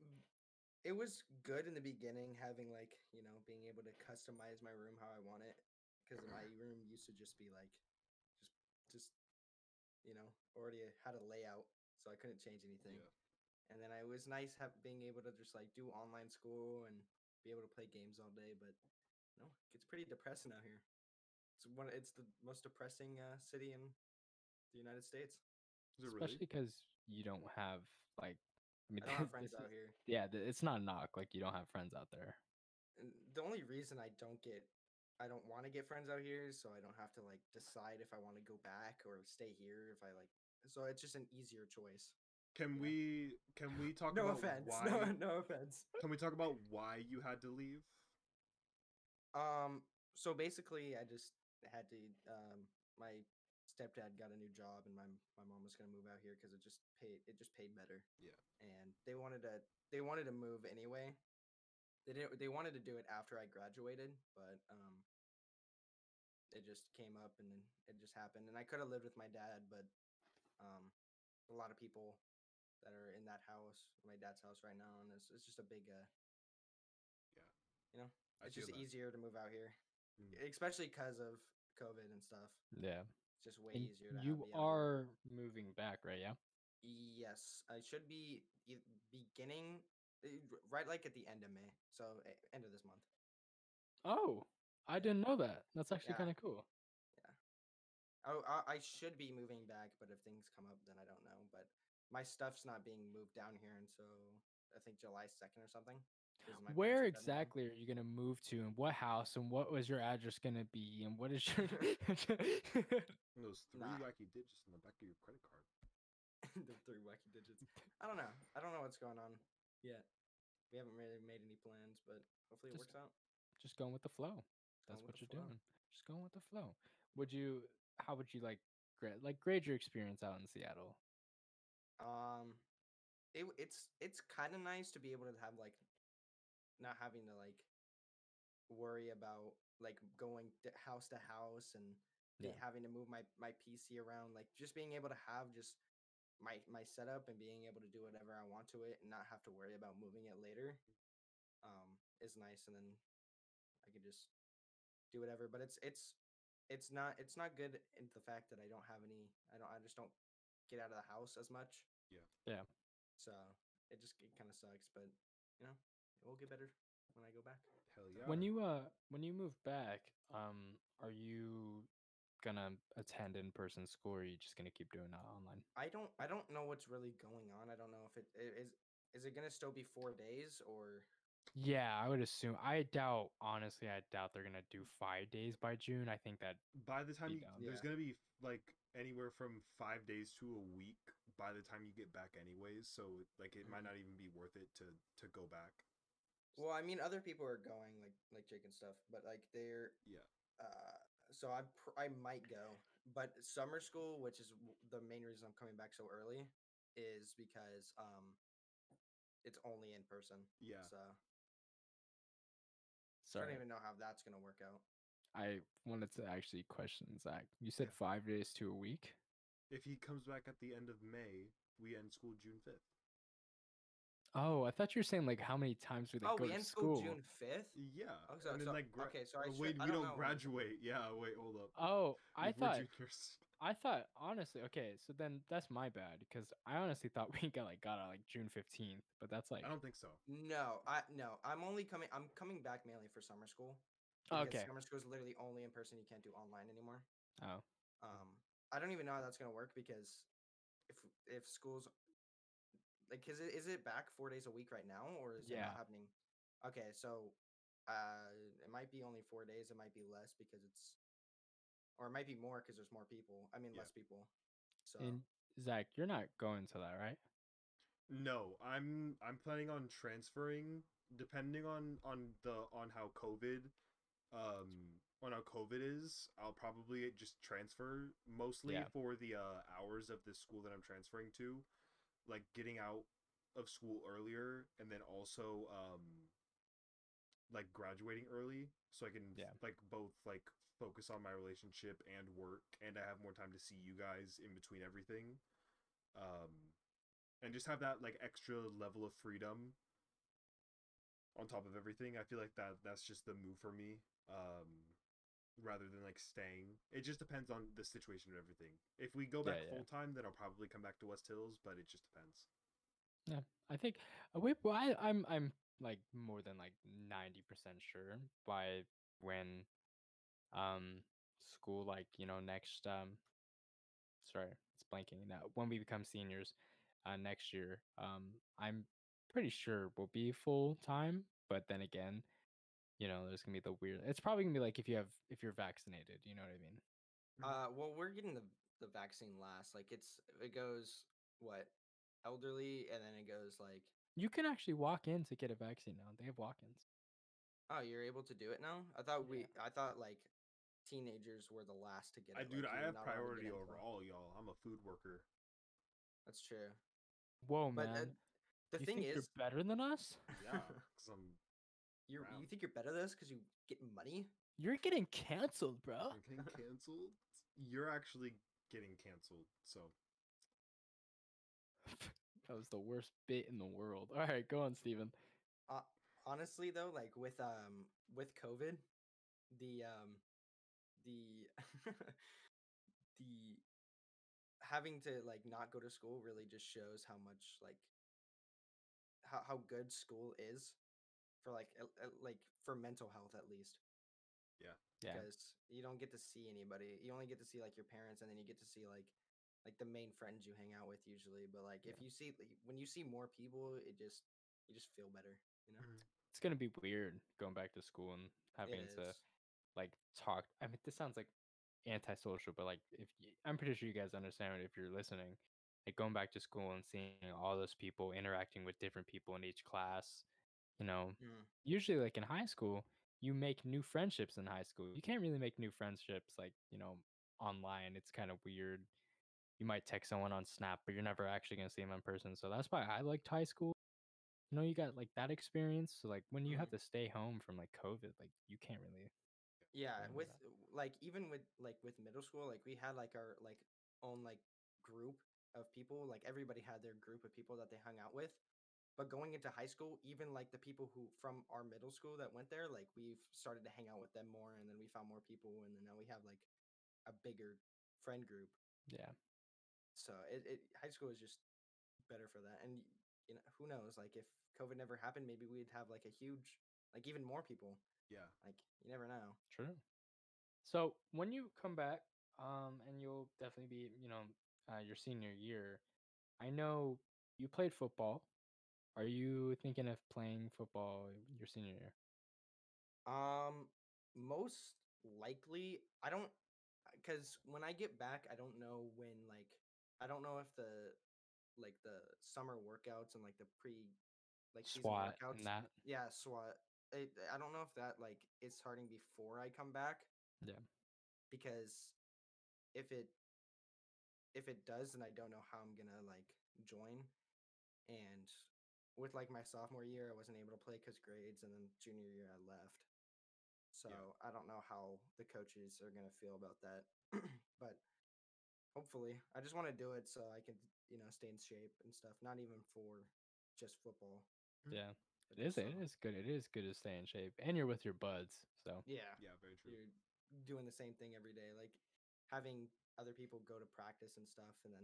it was good in the beginning having like you know being able to customize my room how I want it because my room used to just be like just just you know already had a layout so I couldn't change anything.
Yeah.
And then it was nice have, being able to just like do online school and be able to play games all day, but you know, it gets pretty depressing out here. It's one it's the most depressing uh, city in the United States.
Is it
Especially
really?
because you don't have like I mean
I don't have [LAUGHS] friends
this
out here.
Yeah, it's not a knock. Like you don't have friends out there.
And the only reason I don't get I don't want to get friends out here is so I don't have to like decide if I want to go back or stay here if I like so it's just an easier choice.
Can we can we talk
no
about
offense. [LAUGHS]
why?
No no offense.
Can we talk about why you had to leave?
Um so basically I just had to um my stepdad got a new job and my my mom was going to move out here cuz it just paid it just paid better.
Yeah.
And they wanted to they wanted to move anyway. They didn't they wanted to do it after I graduated, but um it just came up and then it just happened and I could have lived with my dad, but um a lot of people that are in that house, my dad's house right now and it's, it's just a big uh
Yeah.
You know,
I
it's just
that.
easier to move out here,
Mm.
especially because of COVID and stuff.
Yeah.
It's just way
And
easier.
You are moving back, right? Yeah.
Yes, I should be beginning uh, right like at the end of May, so uh, end of this month.
Oh, I didn't know that. That's actually
Yeah.
kind of cool. Yeah.
Oh, I, I should be moving back, but if things come up, then I don't know. But my stuff's not being moved down here until I think July second or something.
Where
are done moving.
exactly are you gonna move to, and what house, and what was your address gonna be, and what is your? [LAUGHS]
And those three
Nah.
wacky digits in the back of your credit card. [LAUGHS]
the three wacky digits. I don't know. I don't know what's going on yet. We haven't really made any plans, but hopefully it
Just-
works out.
Just going with the flow. That's what you're
flow.
doing. Just going with the flow. Would you? How would you like grade like grade your experience out in Seattle?
Um, it it's it's kind of nice to be able to have like not having to like worry about like going to house to house and
Yeah.
having to move my my PC around. Like just being able to have just my my setup and being able to do whatever I want to it and not have to worry about moving it later. Um, is nice, and then I can just do whatever. But it's it's it's not it's not good in the fact that I don't have any. I don't. I just don't get out of the house as much.
Yeah.
Yeah.
So it just it kind of sucks, but you know it will get better when I go back.
Hell yeah.
When you uh when you move back, um, are you gonna attend in person school, or are you just gonna keep doing that online?
I don't I don't know what's really going on. I don't know if it i- is is it gonna still be four days or
Yeah, I would assume. I doubt, honestly, I doubt they're gonna do five days by June. I think that
By the time you,
down.
there's
Yeah.
gonna be like anywhere from five days to a week by the time you get back, anyways. So like it might
Mhm.
not even be worth it to to go back.
well, I mean other people are going like like Jake and stuff, but like they're
Yeah.
uh so I pr- I might go, but summer school, which is w- the main reason I'm coming back so early, is because um it's only in person.
Yeah.
So I don't even know how that's gonna work out.
I wanted to actually question Zak. You said
Yeah.
five days to a week.
If he comes back at the end of May, we end school June fifth.
Oh, I thought you were saying like how many times would they
Oh,
go
we
to
end
school?
school June fifth.
Yeah.
Oh, so-
and then
so-
like gra-
okay, sorry.
Oh, wait,
I
we
don't
don't graduate. Yeah. Wait, hold up.
Oh, I
We're
thought
juniors. [LAUGHS]
I thought honestly. Okay, so then that's my bad because I honestly thought we got like got out like June fifteenth, but that's like
I don't think so.
No, I no, I'm only coming. I'm coming back mainly for summer school. Because
okay.
Summer school is literally only in person. You can't do online anymore.
Oh,
Um, I don't even know how that's gonna work because if if schools like is it is it back four days a week right now or is it not happening? Okay, so uh, it might be only four days. It might be less because it's, or it might be more because there's more people. I mean,
Yeah.
less people. So
and Zak, you're not going to that, right?
No, I'm I'm planning on transferring depending on on the on how COVID um on how COVID is, I'll probably just transfer mostly
Yeah.
for the uh hours of the school that I'm transferring to, like getting out of school earlier and then also um like graduating early so I can
Yeah.
like both like focus on my relationship and work and I have more time to see you guys in between everything. Um and just have that like extra level of freedom on top of everything. I feel like that that's just the move for me. Um rather than like staying. It just depends on the situation and everything. If we go back
yeah.
full time, then I'll probably come back to West Hills, but it just depends.
Yeah, I think uh, wait, well, I, I'm I'm like more than like ninety percent sure by when um school like you know next um sorry it's blanking now when we become seniors uh next year um I'm pretty sure we'll be full time but then again you know there's gonna be the weird it's probably gonna be like if you have if you're vaccinated you know what I mean
Uh, well, we're getting the the vaccine last. Like it's it goes what elderly, and then it goes like
you can actually walk in to get a vaccine now they have walk-ins
oh, you're able to do it now. I thought we
Yeah.
I thought like teenagers were the last to get
I
it.
dude,
like,
I have
not allowed to get
priority
in
over all y'all. I'm a food worker.
That's true.
whoa
But uh,
man
the
you
thing
think
is,
you're better than us
Yeah, [LAUGHS] cuz I'm
you're you think you're better than us because you get money.
You're getting canceled, bro.
I'm getting canceled. You're actually getting canceled. So, [LAUGHS]
that was the worst bit in the world. All right, go on, Stephen.
honestly though like with um with covid the um the [LAUGHS] the having to like not go to school really just shows how much like how, how good school is for like like for mental health at least
Yeah.
because you don't get to see anybody you only get to see like your parents and then you get to see like like the main friends you hang out with usually but like if you see like, when you see more people it just you just feel better you know mm-hmm.
It's gonna be weird going back to school and having to like talk. I mean, this sounds like antisocial, but like if I'm pretty sure you guys understand it if you're listening. Like going back to school and seeing all those people interacting with different people in each class. You know,
Mm.
usually like in high school, you make new friendships in high school. You can't really make new friendships like, you know, online. It's kind of weird. You might text someone on Snap, but you're never actually going to see them in person. So that's why I liked high school. You know, you got like that experience. So like when you have to stay home from like COVID, like you can't really
yeah with like even with like with middle school like we had like our like own like group of people like everybody had their group of people that they hung out with but going into high school even like the people who from our middle school that went there like we've started to hang out with them more and then we found more people and then now we have like a bigger friend group
yeah.
so it, it high school is just better for that and you know who knows like if covid never happened maybe we'd have like a huge like even more people
yeah.
like you never know
True. So when you come back, Um, and you'll definitely be, you know, uh, your senior year. I know you played football. Are you thinking of playing football your senior year?
Um, most likely, I don't, because when I get back, I don't know when like I don't know if the like the summer workouts and like the pre like
SWAT
workouts.
and that.
Yeah, SWAT. I, I don't know if that like is starting before I come back.
Yeah.
Because if it if it does, then I don't know how I'm gonna like join. And with like my sophomore year, I wasn't able to play because grades, and then junior year I left. So I don't know how the coaches are gonna feel about that. [CLEARS THROAT] but hopefully, I just want to do it so I can you know stay in shape and stuff. Not even for just football. Mm-hmm.
Yeah.
but
It is.
so-
is good. It is good to stay in shape, and you're with your buds. So
Yeah.
Yeah, very true.
you're doing the same thing every day like having other people go to practice and stuff and then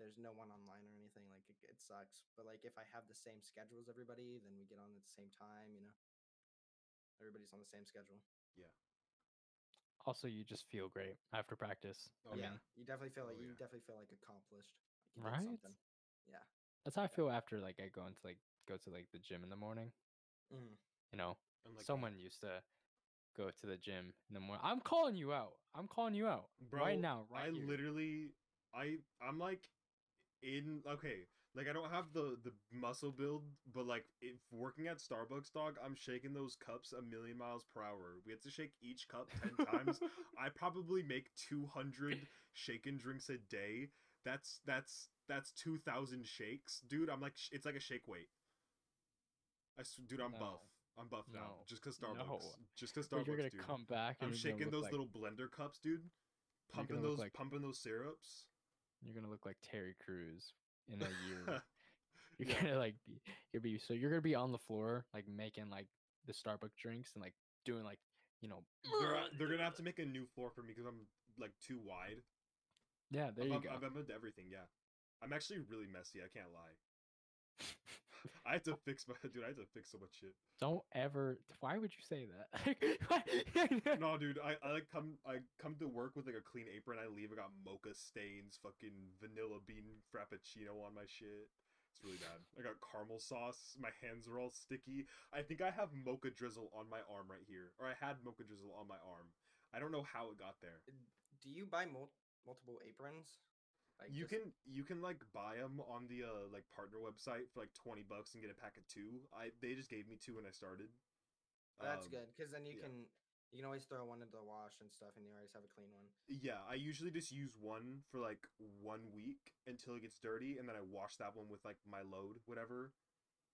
there's no one online or anything like it, it sucks but like if i have the same schedule as everybody then we get on at the same time you know everybody's on the same schedule yeah
also, you just feel great after practice.
Oh,
I
yeah you definitely feel
Oh,
like you
yeah.
definitely feel like accomplished like you
Right?
something. yeah
that's how I feel after like I go into like go to like the gym in the morning.
Mhm.
You know,
I'm like,
someone used to go to the gym in the morning. I'm calling you out. I'm calling you out
bro,
right now. Right
I
here.
literally, I, I'm like, in okay, like I don't have the the muscle build, but like if working at Starbucks, dog, I'm shaking those cups a million miles per hour. We have to shake each cup ten times. [LAUGHS] I probably make 200 shaken drinks a day. That's that's that's 2,000 shakes, dude. I'm like, it's like a shake weight. I dude, I'm
No.
buff. I'm buff now, just cause
No.
Starbucks. Just cause
But
Starbucks,
you're gonna
dude.
come back.
I'm shaking those
like,
little blender cups, dude. Pumping those,
like-
pumping those syrups.
You're gonna look like Terry Crews in a year. [LAUGHS] You're
Yeah.
gonna like be, you'll be so you're gonna be on the floor like making like the Starbucks drinks and like doing like you know.
they're, they're gonna have to make a new floor for me because I'm like too wide.
Yeah, there
I've,
you go.
I've bumped everything. Yeah, I'm actually really messy. I can't lie. [LAUGHS] [LAUGHS] I had to fix my [LAUGHS] dude. I had to fix so much shit.
Don't ever. Why would you say that? [LAUGHS]
No, dude. I, I like come I come to work with like a clean apron. I leave. I got mocha stains, fucking vanilla bean frappuccino on my shit. It's really bad. I got caramel sauce. My hands are all sticky. I think I have mocha drizzle on my arm right here, or I had mocha drizzle on my arm. I don't know how it got there.
Uh, do you buy mul- multiple aprons like
you
just-
can you can like buy them on the uh like partner website for like 20 bucks and get a pack of two. I they just gave me two when i started.
That's
Um,
good because then you
yeah.
can you can always throw one into the wash and stuff and you always have a clean one.
Yeah i usually just use one for like one week until it gets dirty and then i wash that one with like my load whatever.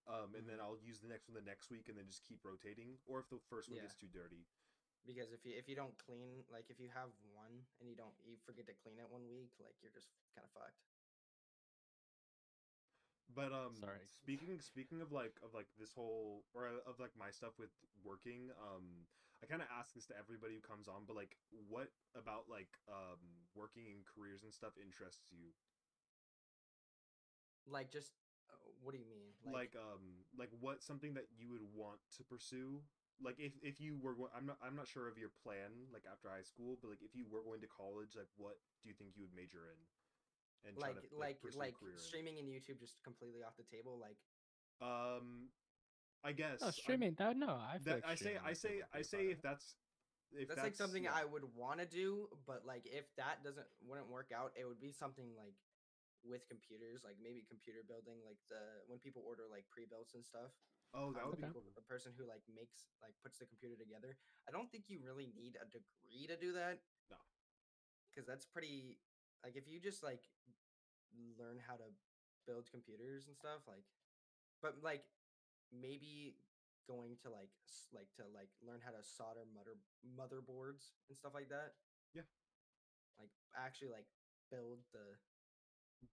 Um and then i'll use the next one the next week and then just keep rotating or if the first one
Yeah.
gets too dirty
because if you if you don't clean like if you have one and you don't you forget to clean it one week like you're just kind of fucked
But um
Sorry.
speaking speaking of like of like this whole or uh, of like my stuff with working, um I kind of ask this to everybody who comes on, but like what about like um working in careers and stuff interests you?
like just uh, what do you mean
Like, um like what something that you would want to pursue? Like if if you were I'm not I'm not sure of your plan like after high school, but like if you were going to college, like what do you think you would major in? And try
like
to,
like
pursue a
like
career in?
streaming in youtube just completely off the table like
Um I guess
no,
I'm-
streaming. That no, I
that
like
I say I say I say if that's if
that's, like something
yeah.
i would want to do but like if that doesn't wouldn't work out it would be something like with computers like maybe computer building like the when people order like pre-builts and stuff
oh that
I'm
would
the
be
Okay.
cool.
people- a person who like makes like puts the computer together i don't think you really need a degree to do that
No.
because that's pretty like if you just like learn how to build computers and stuff like but like maybe going to like like to like learn how to solder mother motherboards and stuff like that
Yeah.
like actually like build the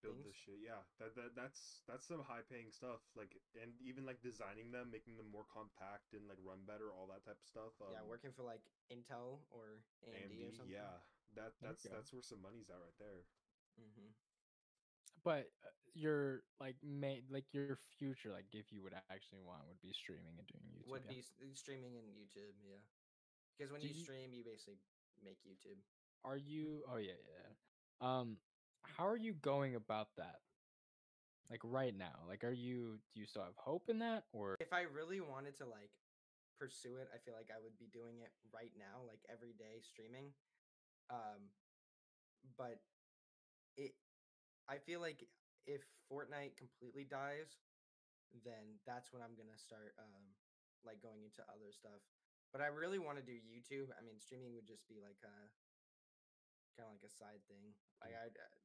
build
things.
this shit yeah that, that that's that's some high paying stuff like and even like designing them making them more compact and like run better all that type of stuff um,
yeah working for like intel or amd, or something
yeah that that's
go.
that's where some money's at right there
hmm
But uh, your like main like your future like if you would actually want would be streaming and doing YouTube.
would
yeah?
be streaming in YouTube, yeah. Because when you
you-
stream, you basically make YouTube.
are you? Oh yeah, yeah. yeah. Um, how are you going about that? Like right now, like are you? Do you still have hope in that, or
if I really wanted to like pursue it, I feel like I would be doing it right now, like every day streaming. Um, but it, I feel like if Fortnite completely dies, then that's when I'm gonna start um like going into other stuff. But I really want to do YouTube. I mean, streaming would just be like a kind of like a side thing. Like I uh,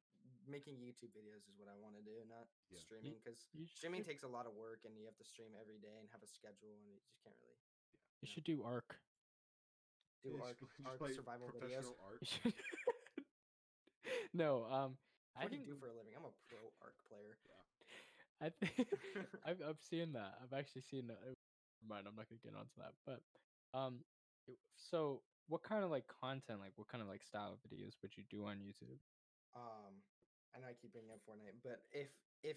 making YouTube videos is what I want to do, not
Yeah.
streaming because
you
streaming
should-
takes a lot of work and you have to stream every day and have a schedule and you just can't really
you
yeah.
should do Arc.
do
Yeah,
arc,
just- just
arc
play
survival videos.
professional art.
You should- [LAUGHS] no, um, I
What do you
think
do for a living? I'm a pro arc player. [LAUGHS]
I think [LAUGHS] I've I've seen that. I've actually seen that. Never mind, I'm not gonna get onto that. But um, so what kind of like content, like what kind of like style of videos would you do on YouTube?
Um, I know I keep bringing up Fortnite, but if if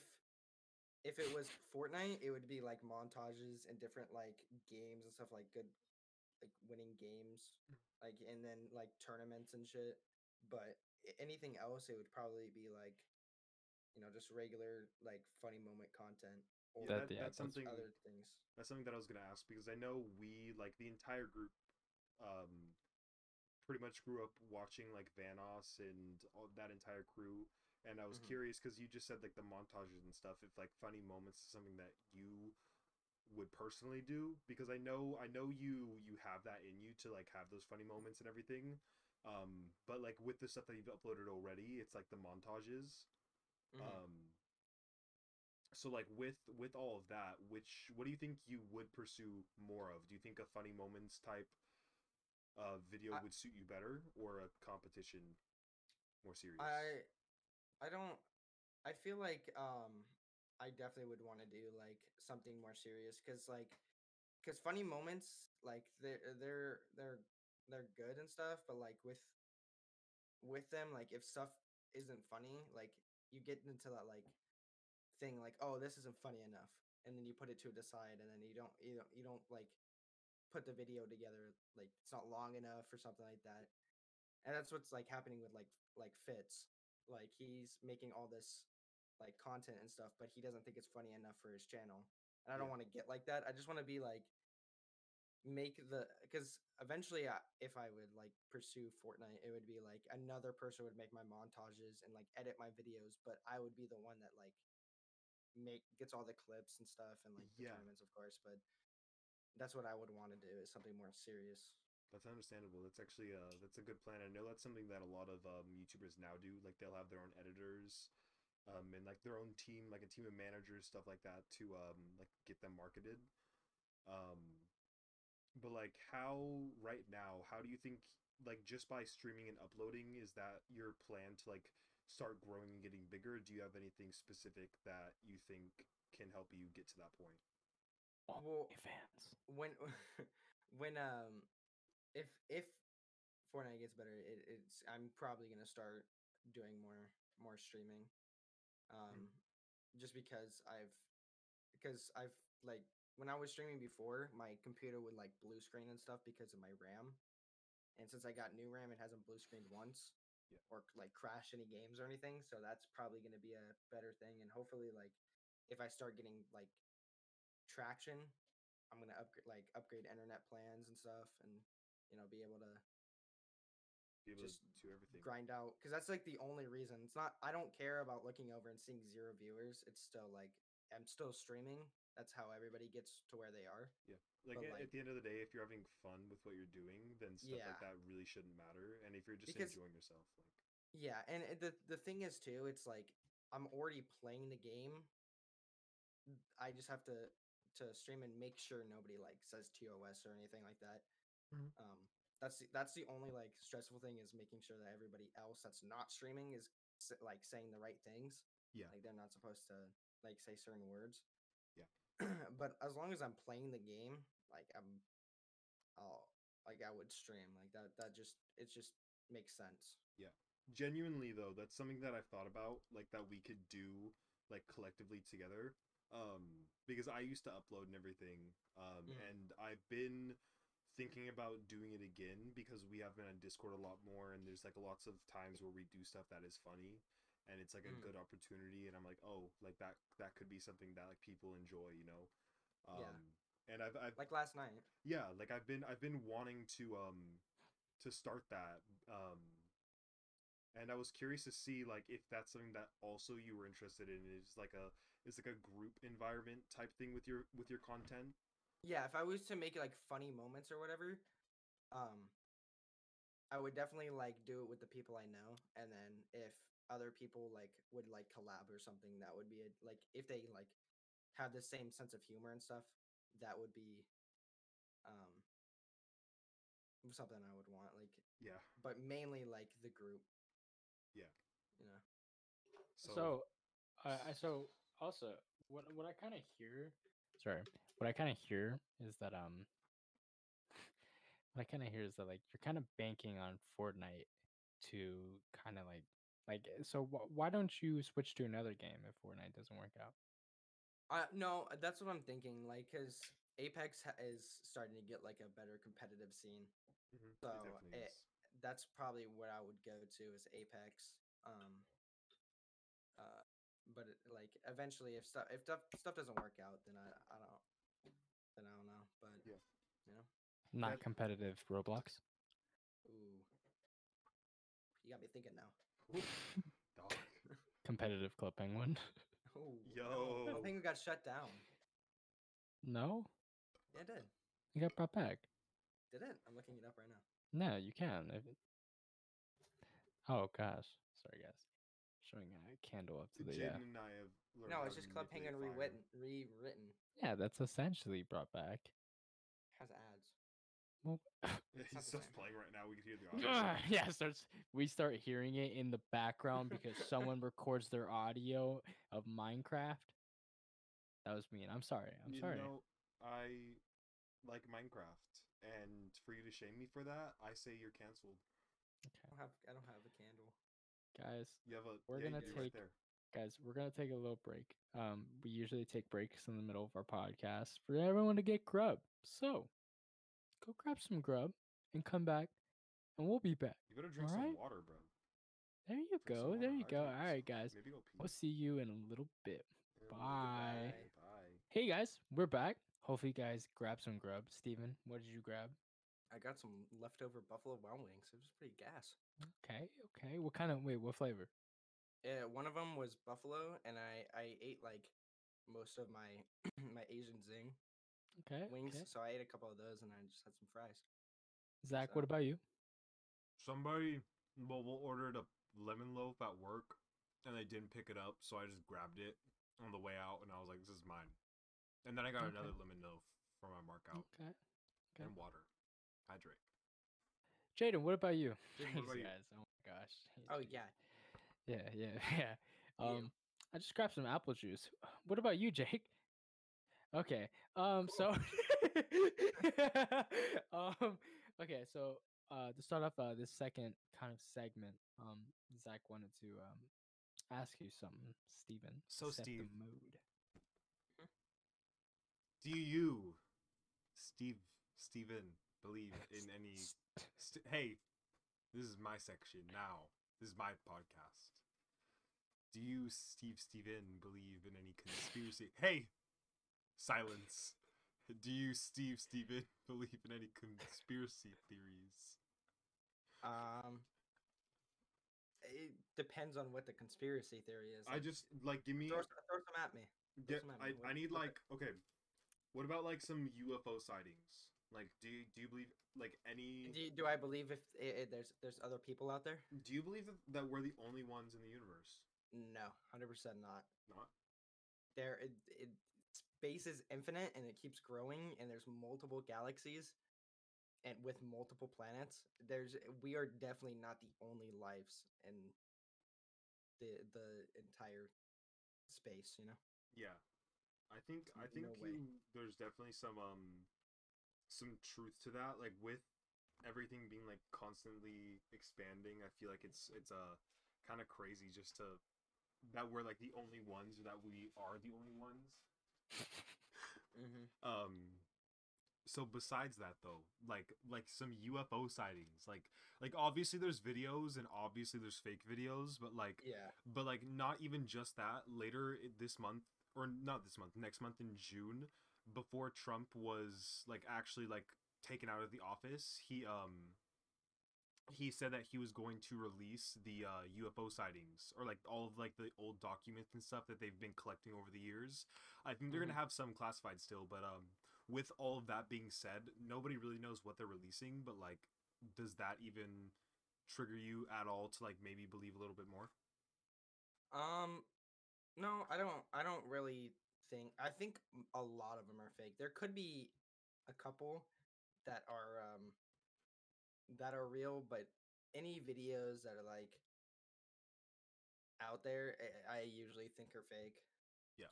if it was Fortnite, it would be like montages and different like games and stuff like good like winning games, like and then like tournaments and shit. But anything else, it would probably be like, you know, just regular like funny moment content or
Yeah,
That-
that,
yeah,
that's
that's
something.
other things.
That's something that I was gonna ask because I know we like the entire group, um, pretty much grew up watching like Vanoss and all that entire crew. And I was
Mhm.
curious because you just said like the montages and stuff. If like funny moments is something that you would personally do because I know I know you you have that in you to like have those funny moments and everything. Um, but like with the stuff that you've uploaded already, it's like the montages.
Mhm.
Um, so like with with all of that, which what do you think you would pursue more of? Do you think a funny moments type uh video
I-
would suit you better or a competition more serious?
I I don't I feel like um I definitely would want to do like something more serious cuz like cuz funny moments like they're they're they're they're good and stuff but like with with them like if stuff isn't funny like you get into that like thing like oh this isn't funny enough and then you put it to the side and then you don't you don't you don't like put the video together like it's not long enough or something like that and that's what's like happening with like like fitz like he's making all this like content and stuff but he doesn't think it's funny enough for his channel and i don't
Yeah.
want to get like that i just want to be like make the because eventually I, if i would like pursue fortnite it would be like another person would make my montages and like edit my videos but i would be the one that like make gets all the clips and stuff and like the
Yeah.
tournaments of course but that's what i would want to do is something more serious
That's understandable. That's actually uh that's a good plan. I know that's something that a lot of um, YouTubers now do. Like they'll have their own editors, um, and like their own team, like a team of managers, stuff like that, to um like get them marketed. Um, but like how right now, how do you think like just by streaming and uploading is that your plan to like start growing and getting bigger? Do you have anything specific that you think can help you get to that point?
Oh,
Well,
fans.
when [LAUGHS] when um if if Fortnite gets better, it, it's I'm probably gonna start doing more more streaming. Um, just because I've because I've like when I was streaming before, my computer would like blue screen and stuff because of my RAM. And since I got new RAM, it hasn't blue screened once.
Yeah.
Or like crash any games or anything. So that's probably gonna be a better thing. And hopefully like if I start getting like traction, I'm gonna upgrade like upgrade internet plans and stuff, and you know be able to
Be able
Just
to do everything.
grind out because that's like the only reason. It's not I don't care about looking over and seeing zero viewers. It's still like I'm still streaming. That's how everybody gets to where they are.
Yeah. Like, at,
like-
at the end of the day, if you're having fun with what you're doing, then stuff
Yeah.
like that really shouldn't matter. And if you're just
Because-
enjoying yourself, like
Yeah, and eh, the the thing is too, it's like I'm already playing the game. I just have to to stream and make sure nobody like says TOS or anything like that.
Mhm.
Um, that's the, that's the only like stressful thing is making sure that everybody else that's not streaming is like saying the right things.
Yeah.
like they're not supposed to like say certain words.
Yeah. [CLEARS THROAT]
but as long as I'm playing the game, like I'm, I'll like I would stream like that. That just it just makes sense.
Yeah, genuinely though, that's something that I've thought about, like that we could do like collectively together. Um, because I used to upload and everything. Um,
Mhm.
and I've been thinking about doing it again because we have been on Discord a lot more, and there's like lots of times where we do stuff that is funny, and it's like a
Mm.
good opportunity. And I'm like, oh, like that that could be something that like people enjoy, you know. Um,
Yeah.
And I've, I've
Like last night.
yeah like i've been i've been wanting to um to start that um and i was curious to see like if that's something that also you were interested in is like a is like a group environment type thing with your with your content
Yeah, if I was to make like funny moments or whatever, um, I would definitely like do it with the people I know, and then if other people like would like collab or something, that would be a, like if they like have the same sense of humor and stuff, that would be um something I would want. Like,
yeah
but mainly like the group.
Yeah.
You know.
so,
So, uh, I so also what what I kind of hear. Sorry, what I kind of hear is that um. What I kind of hear is that like you're kind of banking on Fortnite to kind of like like eh, so wh- why don't you switch to another game if Fortnite doesn't work out?
Uh, no, that's what I'm thinking. Like, cause Apex ha- is starting to get like a better competitive scene.
mhm, it
so it-
is.
that's probably what I would go to is Apex. Um uh but it, like eventually if stuff if stuff stuff doesn't work out then I I don't I don't know. But
Yeah.
you know.
Not
That-
competitive Roblox.
Ooh. You got me thinking now. [LAUGHS]
Competitive Club Penguin.
Ooh. [LAUGHS]
Yo.
I think it got shut down.
no,
Yeah, it did.
it got brought back.
Did it? I'm looking it up right now.
No, you can. If it... Oh gosh, sorry guys. Showing a candle up to the yeah.
Uh Jaden and I have
No, it's just Club Penguin rewritten rewritten.
Yeah, that's essentially brought back.
Has ads.
Well, [LAUGHS]
Yeah,
not
He's
the
just
same.
playing right now. We can hear the audio. [LAUGHS]
yeah, starts. We start hearing it in the background because someone [LAUGHS] records their audio of Minecraft. That was mean. I'm sorry. I'm
you
sorry.
know, I like Minecraft, and for you to shame me for that, I say you're canceled.
I don't have I don't have a candle.
Guys,
You have a.
We're
yeah,
gonna
right
take-
there.
guys, we're gonna take a little break. Um, we usually take breaks in the middle of our podcast for everyone to get grub. So, go grab some grub and come back, and we'll be back.
You better drink
Alright.
some water, bro.
There you
Drink
go. There you go. All right, guys.
Maybe go pee.
We'll see you in a little bit.
Yeah, well,
Bye.
Bye.
Hey guys, we're back. Hopefully, you guys grab some grub. Stephen, what did you grab?
I got some leftover Buffalo Wild Wings. It was pretty gas.
Okay, okay. What kind of wait? What flavor?
Yeah, one of them was buffalo, and I I ate like most of my [CLEARS THROAT] my Asian zing
Okay.
wings.
okay.
So I ate a couple of those, and I just had some fries.
Zak,
so-
what about you?
Somebody mobile ordered a lemon loaf at work, and they didn't pick it up, so I just grabbed it on the way out, and I was like, "This is mine." And then I got
Okay.
another lemon loaf for my markout
Okay. okay.
and water. Hydrate.
Jaden, what about you? [LAUGHS]
Jaden, what about
Thanks,
you?
guys. Oh my gosh.
Oh yeah,
Yeah, yeah, [LAUGHS] yeah.
You.
Um, I just grabbed some apple juice. [SIGHS] What about you, Jake? Okay. Um. So. [LAUGHS] um. Okay. So. Uh. To start off, uh, this second kind of segment, um, Zak wanted to um, ask you something, Stephen.
So,
set
Steve.
the mood.
Do you, Steve, Stephen, believe [LAUGHS] in any? St- hey, this is my section now. This is my podcast. Do you, Steve, Stephen, believe in any conspiracy? [LAUGHS] hey, silence. Do you, Steve, Stephen, [LAUGHS] believe in any conspiracy theories?
um, it depends on what the conspiracy theory is.
I just like give me.
throw, throw some at me.
Get,
some at
I,
me.
I need like okay. What about like some UFO sightings? Like, do you, do you believe like any?
Do, you- do I believe if i i there's there's other people out there?
Do you believe that, that we're the only ones in the universe?
No, hundred percent not.
Not.
There, it, it space is infinite and it keeps growing, and there's multiple galaxies, and with multiple planets. There's we are definitely not the only lives in the the entire space. You know.
Yeah. I think I think
no
you, there's definitely some um some truth to that. Like with everything being like constantly expanding, I feel like it's it's a uh, kind of crazy just to that we're like the only ones or that we are the only ones. [LAUGHS]
Mm-hmm.
Um so besides that though, like like some UFO sightings, like like obviously there's videos and obviously there's fake videos, but like
Yeah.
but like not even just that. Later this month or not this month, next month in June, before Trump was like actually like taken out of the office, he um he said that he was going to release the uh, UFO sightings or like all of like the old documents and stuff that they've been collecting over the years. I think they're gonna have some classified still, but um, with all of that being said, nobody really knows what they're releasing. But like, does that even trigger you at all to like maybe believe a little bit more?
Um, no, I don't. I don't really think. I think a lot of them are fake. There could be a couple that are um that are real, but any videos that are like out there, I, I usually think are fake.
Yeah.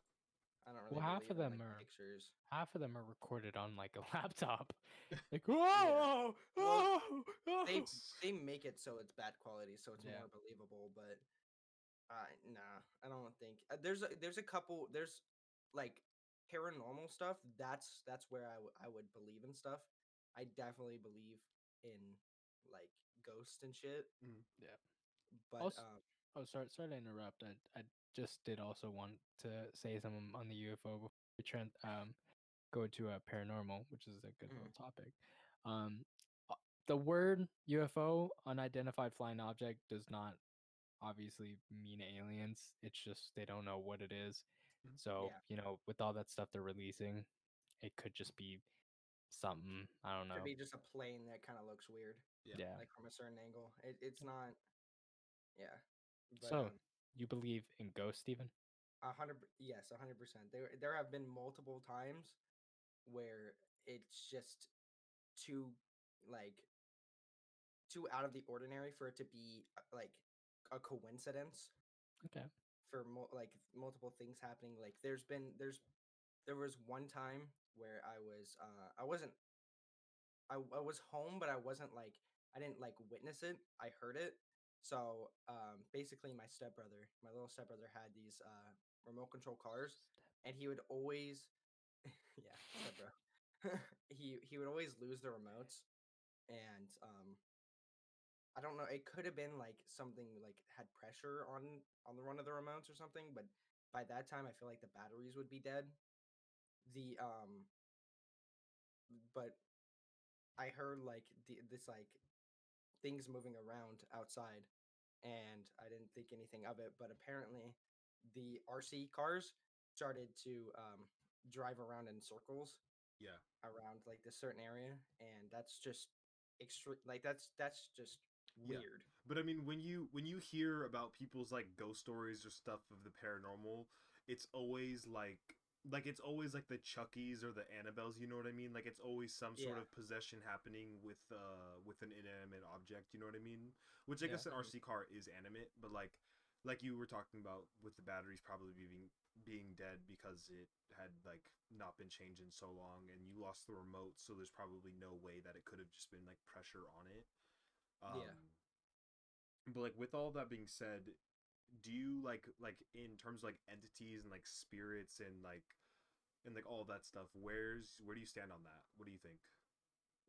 I don't really.
Well, half
believe
of
in,
them
like,
are-
pictures.
Half of them are recorded on like a [LAUGHS] laptop. [LAUGHS] Like whoa,
Well,
oh, [LAUGHS] oh.
They they make it so it's bad quality, so it's
Yeah.
more believable. But uh, nah, I don't think uh, there's a there's a couple there's like paranormal stuff. That's that's where I w- I would believe in stuff. I definitely believe in like ghosts and shit.
Mhm.
Yeah.
But
Also-
um,
Oh, sorry, sorry to interrupt. I, I just did also want to say something on the UFO before we trend, um, go to a paranormal, which is a good little topic. Um, uh, the word UFO, unidentified flying object, does not obviously mean aliens. It's just they don't know what it is. So
Yeah.
you know, with all that stuff they're releasing, it could just be something. I don't know.
could be just a plane that kind of looks weird,
Yeah.
yeah.
like from a certain angle. It, it's not. Yeah. But,
So-
um,
you believe in ghosts, Stephen?
A hundred, yes, a hundred percent. There, there have been multiple times where it's just too, like, too out of the ordinary for it to be uh, like a coincidence
Okay.
For mul- like multiple things happening. Like, there's been, there's, there was one time where I was, uh, I wasn't, I, I was home, but I wasn't like, I didn't like witness it. I heard it. So, um, basically, my stepbrother, my little stepbrother, had these uh, remote control cars, and he would always, [LAUGHS] yeah, stepbro, [LAUGHS] he he would always lose the remotes, and um, I don't know. It could have been like something like had pressure on on the run of the remotes or something, but by that time, I feel like the batteries would be dead. The um, but I heard like the, this like things moving around outside, and I didn't think anything of it. But apparently, the RC cars started to um, drive around in circles
Yeah.
around like this certain area, and that's just extreme. Like that's that's just
Yeah.
weird.
But I mean, when you when you hear about people's like ghost stories or stuff of the paranormal, it's always like like it's always like the Chuckies or the Annabelles. You know what I mean? Like it's always some sort
Yeah.
of possession happening with uh with an inanimate object. You know what I mean? Which I
Yeah.
guess an RC car is animate, but like like you were talking about with the batteries probably being being dead because it had like not been changed in so long and you lost the remote so there's probably no way that it could have just been like pressure on it um,
Yeah.
but like with all that being said do you like like in terms of like entities and like spirits and like and like all that stuff where's where do you stand on that what do you think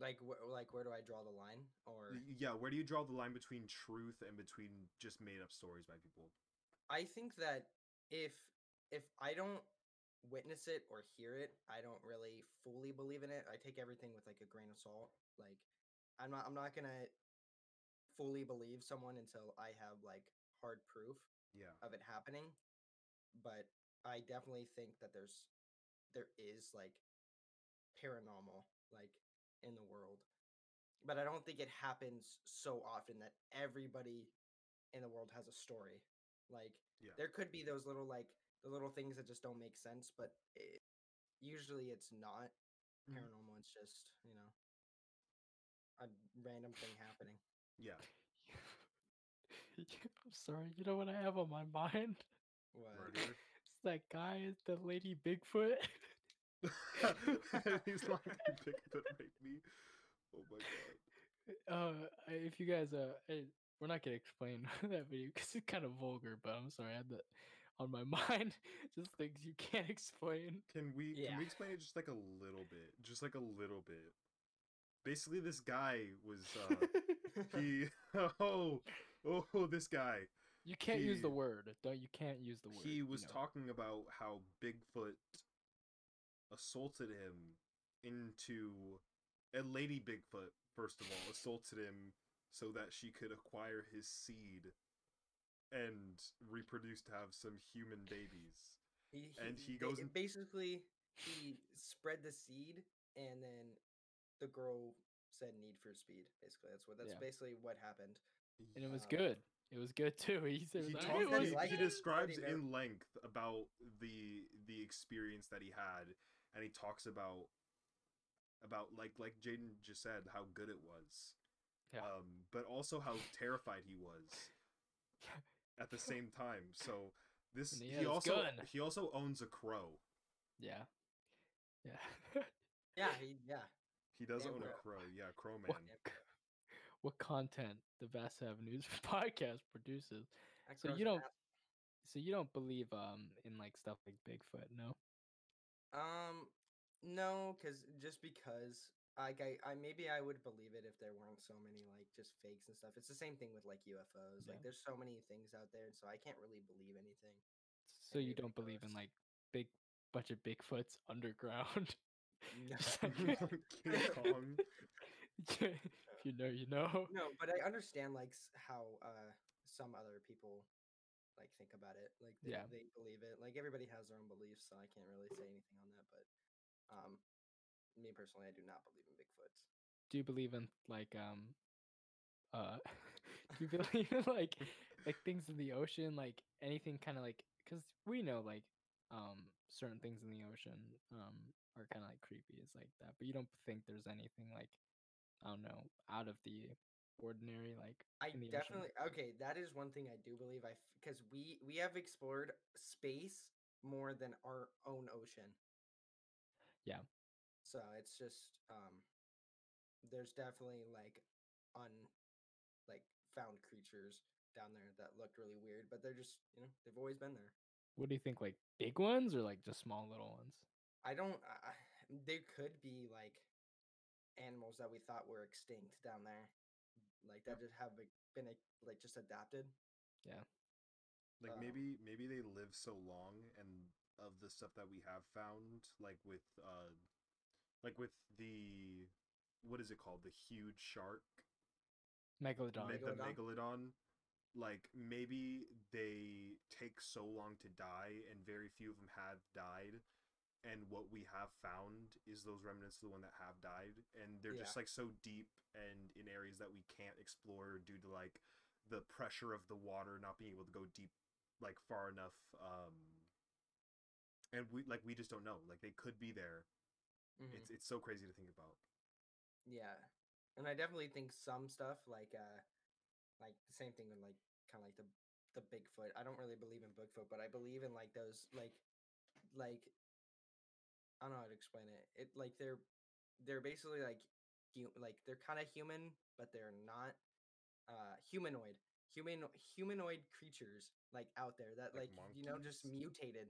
Like wh- like where do I draw the line? Or
yeah where do you draw the line between truth and between just made up stories by people
I think that if if I don't witness it or hear it, I don't really fully believe in it. I take everything with like a grain of salt. Like I'm not I'm not gonna fully believe someone until I have like hard proof
yeah
of it happening. But I definitely think that there's there is like paranormal like in the world. But I don't think it happens so often that everybody in the world has a story. Like
Yeah.
there could be those little like the little things that just don't make sense, but it, usually it's not
Mhm.
paranormal. It's just, you know, a random thing happening. [LAUGHS]
yeah
I'm sorry. You know what I have on my mind?
What? [LAUGHS]
murder
It's that guy, the lady Bigfoot. [LAUGHS]
he's like Bigfoot make me oh my god
uh, if you guys, uh, I- we're not gonna explain that video because it's kind of vulgar. But I'm sorry. I had the on my mind. Just things you can't explain.
Can we
Yeah.
can we explain it just like a little bit? Just like a little bit. Basically, this guy was uh [LAUGHS] he [LAUGHS] oh oh this guy
You can't use the word. Don't you can't use the word.
he
you
was
know.
talking about how Bigfoot assaulted him into a lady Bigfoot first of all assaulted him so that she could acquire his seed and reproduce to have some human babies.
He,
And he goes in-
basically he spread the seed and then the girl said need for speed basically that's what that's
Yeah.
basically what happened
and it was
um,
good. It was good too. [LAUGHS] He said
he, talks,
he
was
he, he describes in length about the the experience that he had and he talks about about like like Jaden just said how good it was
Yeah.
um but also how terrified he was [LAUGHS] at the same time so this
And he
he, also
gun.
he also owns a crow
yeah, yeah. [LAUGHS]
yeah he yeah
he does
Damn
own a
crow.
crow yeah crow man
what, what content the Vast Avenues [LAUGHS] podcast produces?
that
So you don't-
ass-
So you don't believe um in like stuff like Bigfoot, no?
um no because just because like I, I maybe I would believe it if there weren't so many like just fakes and stuff. It's the same thing with like UFOs.
Yeah.
Like there's so many things out there, so I can't really believe anything.
So you don't believe in like big bunch of Bigfoots [LAUGHS] underground?
No.
Just [LAUGHS]
King Kong [LAUGHS]
if you know, you know.
no, but I understand like how uh some other people like think about it. Like they,
Yeah.
they believe it. Like everybody has their own beliefs, so I can't really say anything on that. But um, me personally, I do not believe in Bigfoots.
Do you believe in like um uh [LAUGHS] do you believe in like like things in the ocean, like anything kind of like because we know like um certain things in the ocean um are kind of like creepy it's like that but you don't think there's anything like i don't know out of the ordinary like
I
in the ocean?
definitely okay. That is one thing I do believe. I because we we have explored space more than our own ocean.
Yeah.
So it's just um, there's definitely like un like found creatures down there that looked really weird, but they're just you know they've always been there.
what do you think like big ones or like just small little ones
I don't. I, I- there could be like animals that we thought were extinct down there, like that just have been like, like just adapted. Yeah.
Like
Um,
maybe maybe they live so long and of the stuff that we have found like with uh like with the what is it called the huge shark
megalodon
Me- the
Megalodon?
megalodon like maybe they take so long to die and very few of them have died and what we have found is those remnants of the one that have died and they're just like so deep and in areas that we can't explore due to like the pressure of the water not being able to go deep like far enough um and we like we just don't know like they could be there.
Mhm.
it's it's so crazy to think about.
Yeah, and I definitely think some stuff like uh, like the same thing with like kind of like the the Bigfoot. I don't really believe in Bigfoot, but I believe in like those like like I don't know how to explain it. It like they're they're basically like hu- like they're kind of human, but they're not uh humanoid. Human humanoid creatures like out there that
Like
like, you know just mutated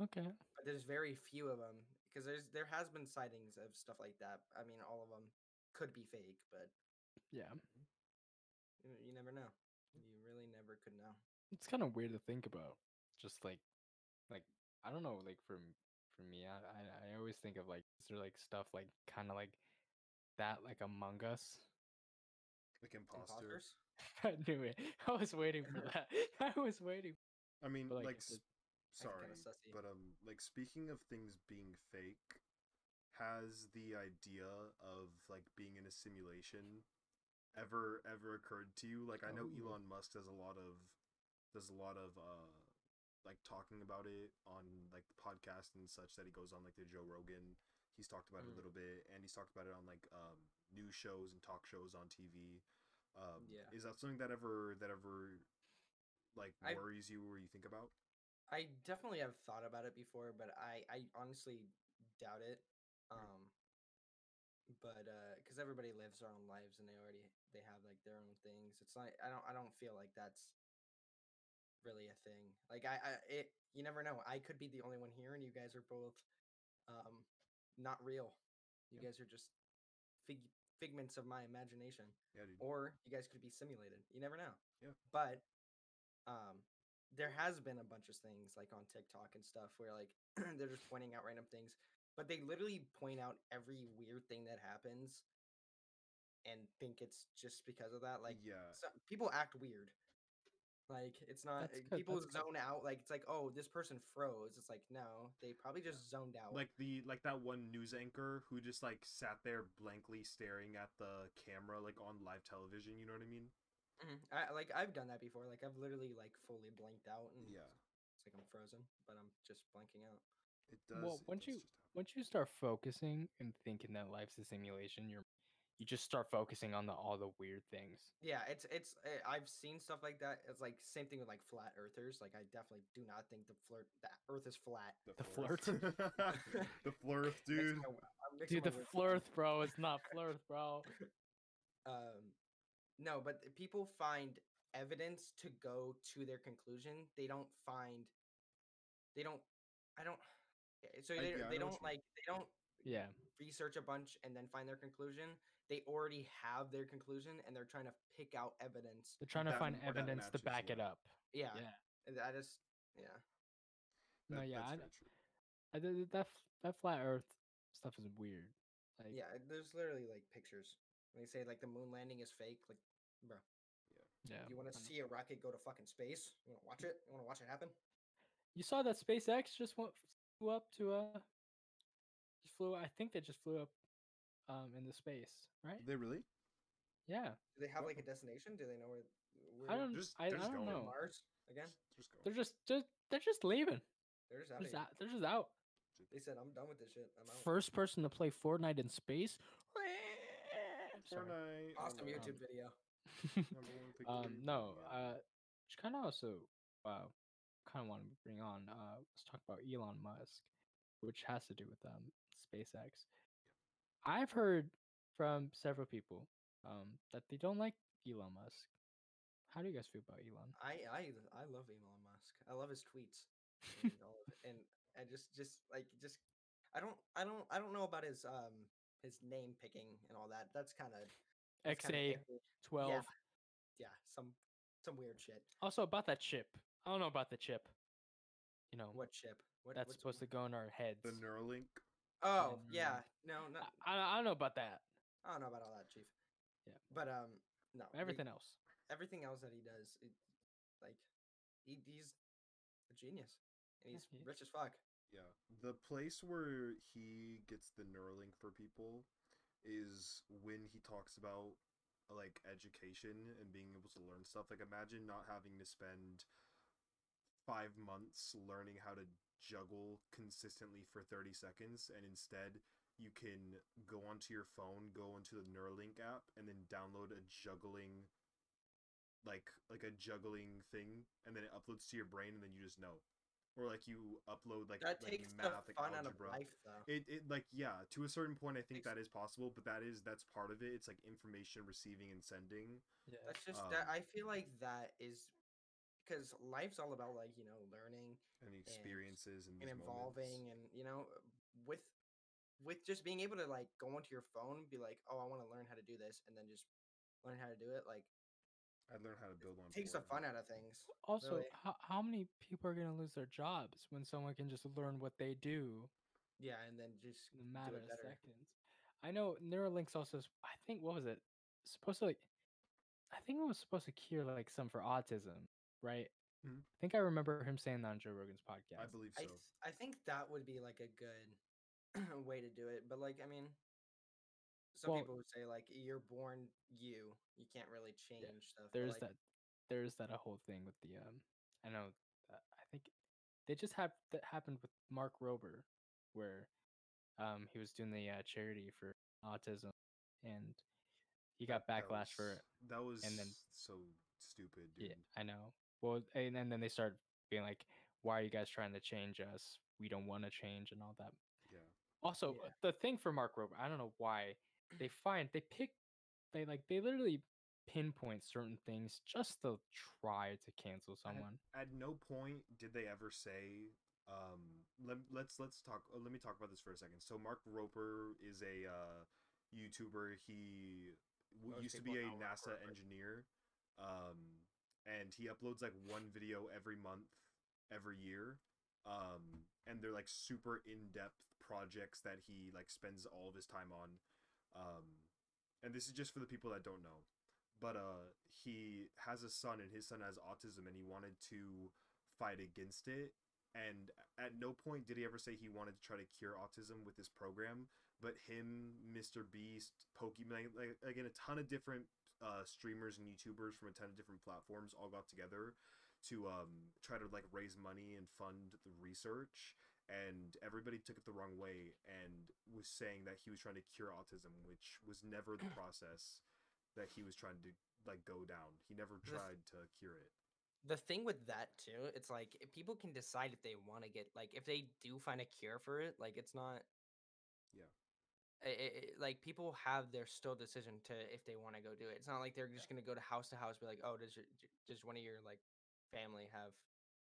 okay
but there's very few of them because there's there has been sightings of stuff like that. I mean, all of them could be fake, but
yeah
you, you never know. You really never could know.
it's kind of weird to think about just like like i don't know like for for me i i, I always think of like is there like stuff like kind of like that like among us
like
Imposters? [LAUGHS]
i knew it i was waiting for [LAUGHS] that [LAUGHS] i was waiting
I mean,
But, like,
like,
if
s-
it-
That's kinda
sorry, but um, like speaking of things being fake, has the idea of like being in a simulation ever ever occurred to you? Like, I know
Oh.
Elon Musk does a lot of does a lot of uh like talking about it on like the podcast and such that he goes on like the Joe Rogan. He's talked about it
Mm.
a little bit, and he's talked about it on like um news shows and talk shows on TV. Um,
Yeah.
is that something that ever that ever like worries you or you think about?
I definitely have thought about it before, but I I honestly doubt it. Um, but uh, because everybody lives their own lives and they already they have like their own things. It's like I don't I don't feel like that's really a thing. Like I, I it you never know. I could be the only one here and you guys are both um not real. You guys are just fig figments of my imagination.
Yeah, dude.
Or you guys could be simulated. You never know.
Yeah.
But um there has been a bunch of things like on TikTok and stuff where like [CLEARS THROAT] they're just pointing out random things, but they literally point out every weird thing that happens and think it's just because of that. Like
yeah,
some, people act weird. Like it's not
That's
uh, people
that's good.
zone out. Like it's like, oh, this person froze. It's like no, they probably just zoned out.
like the like that one news anchor who just like sat there blankly staring at the camera like on live television. You know what I mean?
Mhm. I, like I've done that before. Like I've literally like fully blanked out and
Yeah,
it's like I'm frozen, but I'm just blanking out.
it does.
Well,
it
once
does
you- Once you start focusing and thinking that life's a simulation, you're you just start focusing on the all the weird things.
Yeah, it's it's uh, I've seen stuff like that. It's like same thing with like flat earthers. Like I definitely do not think the flirt that Earth is flat.
the
flirth. [LAUGHS] the flirth, [LAUGHS]
Mixing
dude.
my w- I'm mixing
Dude, the
words.
flirth, bro. It's not [LAUGHS] flirth, bro.
um no but people find evidence to go to their conclusion they don't find they don't i don't yeah, so
I-
they,
yeah,
they don't like they don't
Yeah.
research a bunch and then find their conclusion they already have their conclusion and they're trying to pick out evidence
They're trying to
That-
find
that
evidence to
matches,
back it up.
yeah,
Yeah.
and i just yeah
No, yeah, I-
very true.
I that that flat earth stuff is weird. Like
yeah there's literally like pictures when they say like the moon landing is fake like bro
yeah. yeah.
you want to see a rocket go to fucking space you want to watch it you want to watch it happen
You saw that SpaceX just went flew up to uh just flew I think they just flew up um in the space, right?
They really?
Yeah.
do they have like a destination do they know where, where
I don't
Just-
I, I don't
going.
know.
Mars again.
Just go.
They're just just they're just leaving.
They're just
They're
out.
just out. They're just out.
They said, "I'm done with this shit. I'm out."
First person to play Fortnite in space.
Fortnite,
awesome YouTube
one-
video.
number one pick
um, no, uh, just kind of also, uh, kind of want to bring on. Uh, let's talk about Elon Musk, which has to do with um SpaceX. I've heard from several people um that they don't like Elon Musk. How do you guys feel about Elon?
I I I love Elon Musk. I love his tweets. [LAUGHS] And, all of it. and I just just like just I don't I don't I don't know about his um his name picking and all that. That's kind of
XA twelve.
Yeah, some some weird shit.
Also about that chip. I don't know about the chip. You know
What chip? What
that's
what's-
supposed to go in our heads.
the Neuralink.
Oh
Mm.
yeah, no, no,
I, I, I don't know about that.
I don't know about all that, Chief.
Yeah.
but um, no, the-
Everything else.
everything else that he does, it, like he, he's a genius and
Yeah,
he's
he is.
rich as fuck.
Yeah, the place where he gets the Neuralink for people is when he talks about like education and being able to learn stuff. Like imagine not having to spend five months learning how to juggle consistently for 30 seconds and instead you can go onto your phone, go into the Neuralink app and then download a juggling like like a juggling thing and then it uploads to your brain and then you just know. Or like you upload like
that
like
takes the
math, like
fun out of
algebra.
life, though.
It, it like yeah to a certain point I think that is possible but that is that's part of it it's like information receiving and sending
Yeah.
That's just that.
um,
I feel like that is because life's all about like you know learning
and the experiences and,
and
these
evolving,
moments.
and you know uh, with with just being able to like go onto your phone, and be like, oh, I want to learn how to do this, and then just learn how to do it. Like
I'd learn how to build on
takes the fun out of things.
Also,
really.
how, how many people are going to lose their jobs when someone can just learn what they do
Yeah, and then just
in a matter of seconds? I know Neuralink's also, i think, what was it? Supposed to like, I think it was supposed to cure like some for autism, right?
Mhm.
I think I remember him saying that on Joe Rogan's podcast.
I believe
I
so
th- I think that would be like a good [CLEARS THROAT] way to do it. But like, I mean, some
Well-
people would say like you're born you, you can't really change stuff.
there's
like,
that, there's that a whole thing with the um. I know, uh, I think they just have that happened with Mark Rober, where um he was doing the uh, charity for autism, and he got
That
backlash for it.
that was
and then-
so stupid dude
Yeah, I know. Well, and then, then they start being like, "Why are you guys trying to change us? We don't want to change," and all that.
yeah
Also,
Yeah.
the thing for Mark Rober, I don't know why they find they pick, they like they literally pinpoint certain things just to try to cancel
At-
someone.
At, no point did they ever say. Um, let, let's let's talk. uh, Let me talk about this for a second. So Mark Rober is a uh, YouTuber. He used to be a NASA
Roper.
engineer, um, and he uploads like one video every month, every year. Um, and they're like super in depth projects that he like spends all of his time on. Um, and this is just for the people that don't know but uh he has a son and his son has autism and he wanted to fight against it and at no point did he ever say he wanted to try to cure autism with this program but him mr beast Pokimane like again a ton of different uh streamers and youtubers from a ton of different platforms all got together to um try to like raise money and fund the research and everybody took it the wrong way and was saying that he was trying to cure autism which was never the [CLEARS THROAT] process that he was trying to like go down. He never tried to cure it.
the thing with that too, it's like people can decide if they want to get like if they do find a cure for it, like it's not.
Yeah.
i- i- i- like people have their still decision to if they want to go do it. It's not like they're just gonna go to house to house, be like, oh, does your does one of your like family have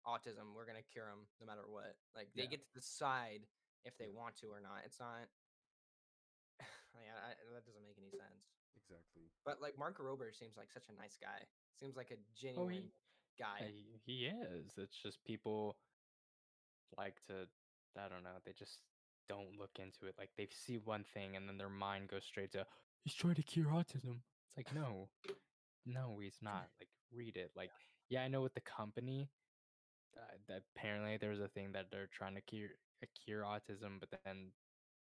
autism? We're gonna cure them no matter what. Like they
Yeah.
get to decide if they want to or not. It's not. [SIGHS] yeah, I, that doesn't make any sense.
Exactly.
But like Mark Rober seems like such a nice guy. Seems like a
Oh,
genuine
he,
guy.
he he is. It's just people like to. I don't know. They just don't look into it. Like they see one thing and then their mind goes straight to he's trying to cure autism. It's like no, no, he's not. [LAUGHS] Like read it. Like yeah, I know with the company. Uh, that apparently there's a thing that they're trying to cure uh, cure autism, but then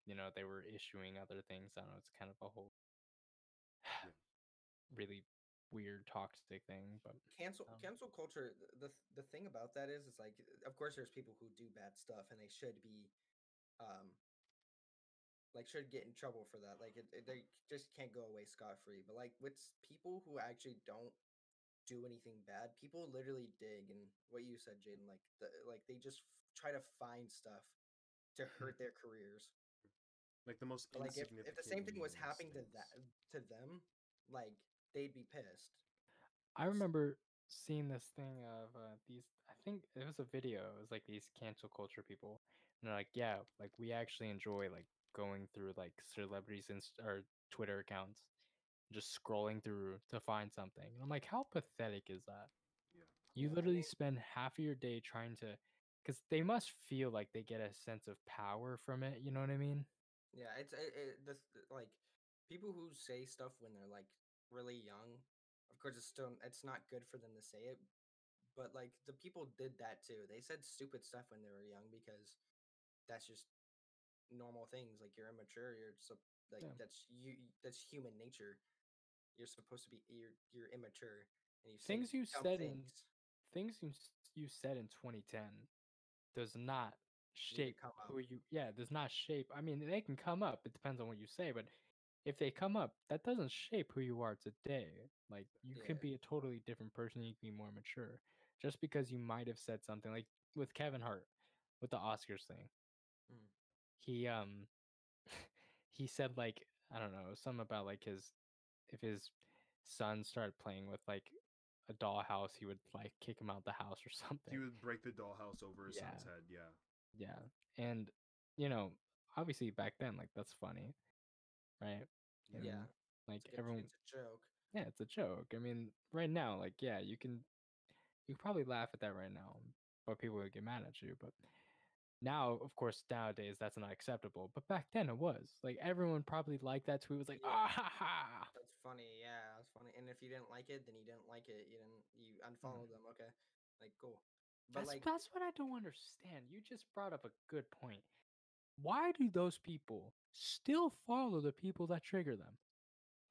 you know they were issuing other things. I don't know. It's kind of a whole [SIGHS] really weird toxic thing, but
cancel
Um,
cancel culture the the thing about that is it's like of course there's people who do bad stuff and they should be um like should get in trouble for that like it, it- they just can't go away scot free but like with people who actually don't do anything bad people literally dig and what you said Jaden like the, like they just f- try to find stuff to hurt their careers
Like the most
but like if, if the same thing was
meaningless
happening to that to them like they'd be pissed
I remember seeing this thing of uh, these. I think it was a video. It was like these cancel culture people, and they're like, "Yeah, like we actually enjoy like going through like celebrities and or Twitter accounts, just scrolling through to find something." And I'm like, "How pathetic is that?
Yeah.
You literally spend half of your day trying to, because they must feel like they get a sense of power from it. You know what I mean?
Yeah, it's it, it, the like people who say stuff when they're like really young. Of course, it's still it's not good for them to say it, but like the people did that too. They said stupid stuff when they were young because that's just normal things. Like you're immature. You're so like
Yeah.
that's you. That's human nature. You're supposed to be you're you're immature and you
Things you said in
things.
things you you said in 2010 does not shape who you yeah does not shape i mean they can come up it depends on what you say but if they come up that doesn't shape who you are today like you could be a totally different person you can be more mature just because you might have said something like with kevin hart with the oscars thing. He um [LAUGHS] he said like i don't know something about like his if his son started playing with like a dollhouse he would like kick him out the house or [LAUGHS] something
He would break the dollhouse over his
Yeah.
son's head. Yeah.
yeah. And you know, obviously back then, like that's funny. Right?
Yeah.
Yeah,
Like
it's,
everyone
it's a joke.
yeah, it's a joke. I mean, right now, like, yeah, you can you probably laugh at that right now, but people would get mad at you. But now, of course, nowadays that's not acceptable. But back then it was. Like everyone probably liked that tweet was like, ah ha ha.
That's funny. Yeah, that's funny. And if you didn't like it, then you didn't like it. You didn't. You unfollowed them. Okay, like cool. But
That's
like,
that's what I don't understand. You just brought up a good point. Why do those people still follow the people that trigger them?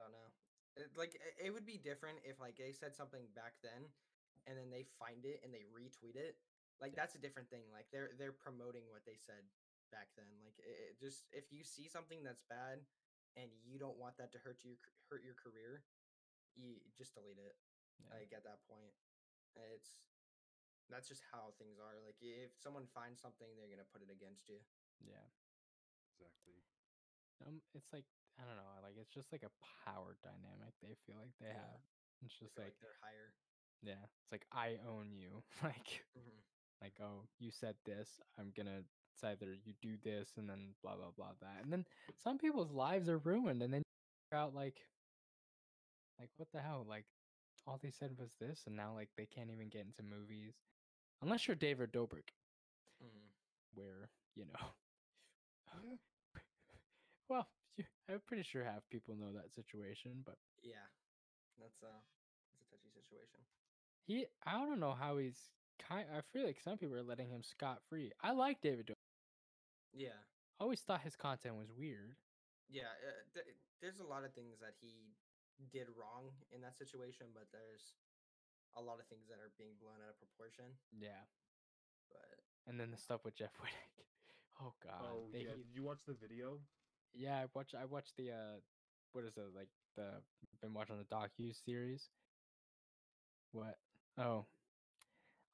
I don't know. It, like, it would be different if like they said something back then, and then they find it and they retweet it. Like
Yeah.
that's a different thing. Like they're they're promoting what they said back then. Like it, it just if you see something that's bad and you don't want that to hurt your hurt your career, you just delete it.
Yeah.
Like at that point, it's that's just how things are. Like if someone finds something, they're gonna put it against you.
Yeah.
Exactly.
Um, it's like I don't know, like it's just like a power dynamic they feel like they
Yeah.
have. It's just
feel
like,
they're higher.
yeah, it's like I own you. [LAUGHS] like,
Mhm.
Like oh, you said this, I'm gonna. It's either you do this and then blah blah blah that, and then some people's lives are ruined, and then you figure out like, like what the hell, like all they said was this, and now like they can't even get into movies, unless you're David Dobrik,
Mhm.
where you know.
Yeah. [LAUGHS]
well, you- I'm pretty sure half people know that situation, but
Yeah, that's uh, that's a touchy situation.
he, I don't know how he's kind. I feel like some people are letting him scot free. I like David. Dobrik.
Yeah,
I always thought his content was weird.
yeah. Uh, th- there's a lot of things that he did wrong in that situation, but there's a lot of things that are being blown out of proportion.
Yeah,
But
and then the stuff with Jeff [LAUGHS] Wittek. Oh God.
oh
they-
yeah. Did you watch the video?
yeah. I watch. I watched the. uh What is it like? The been watching the docu series. What? Oh.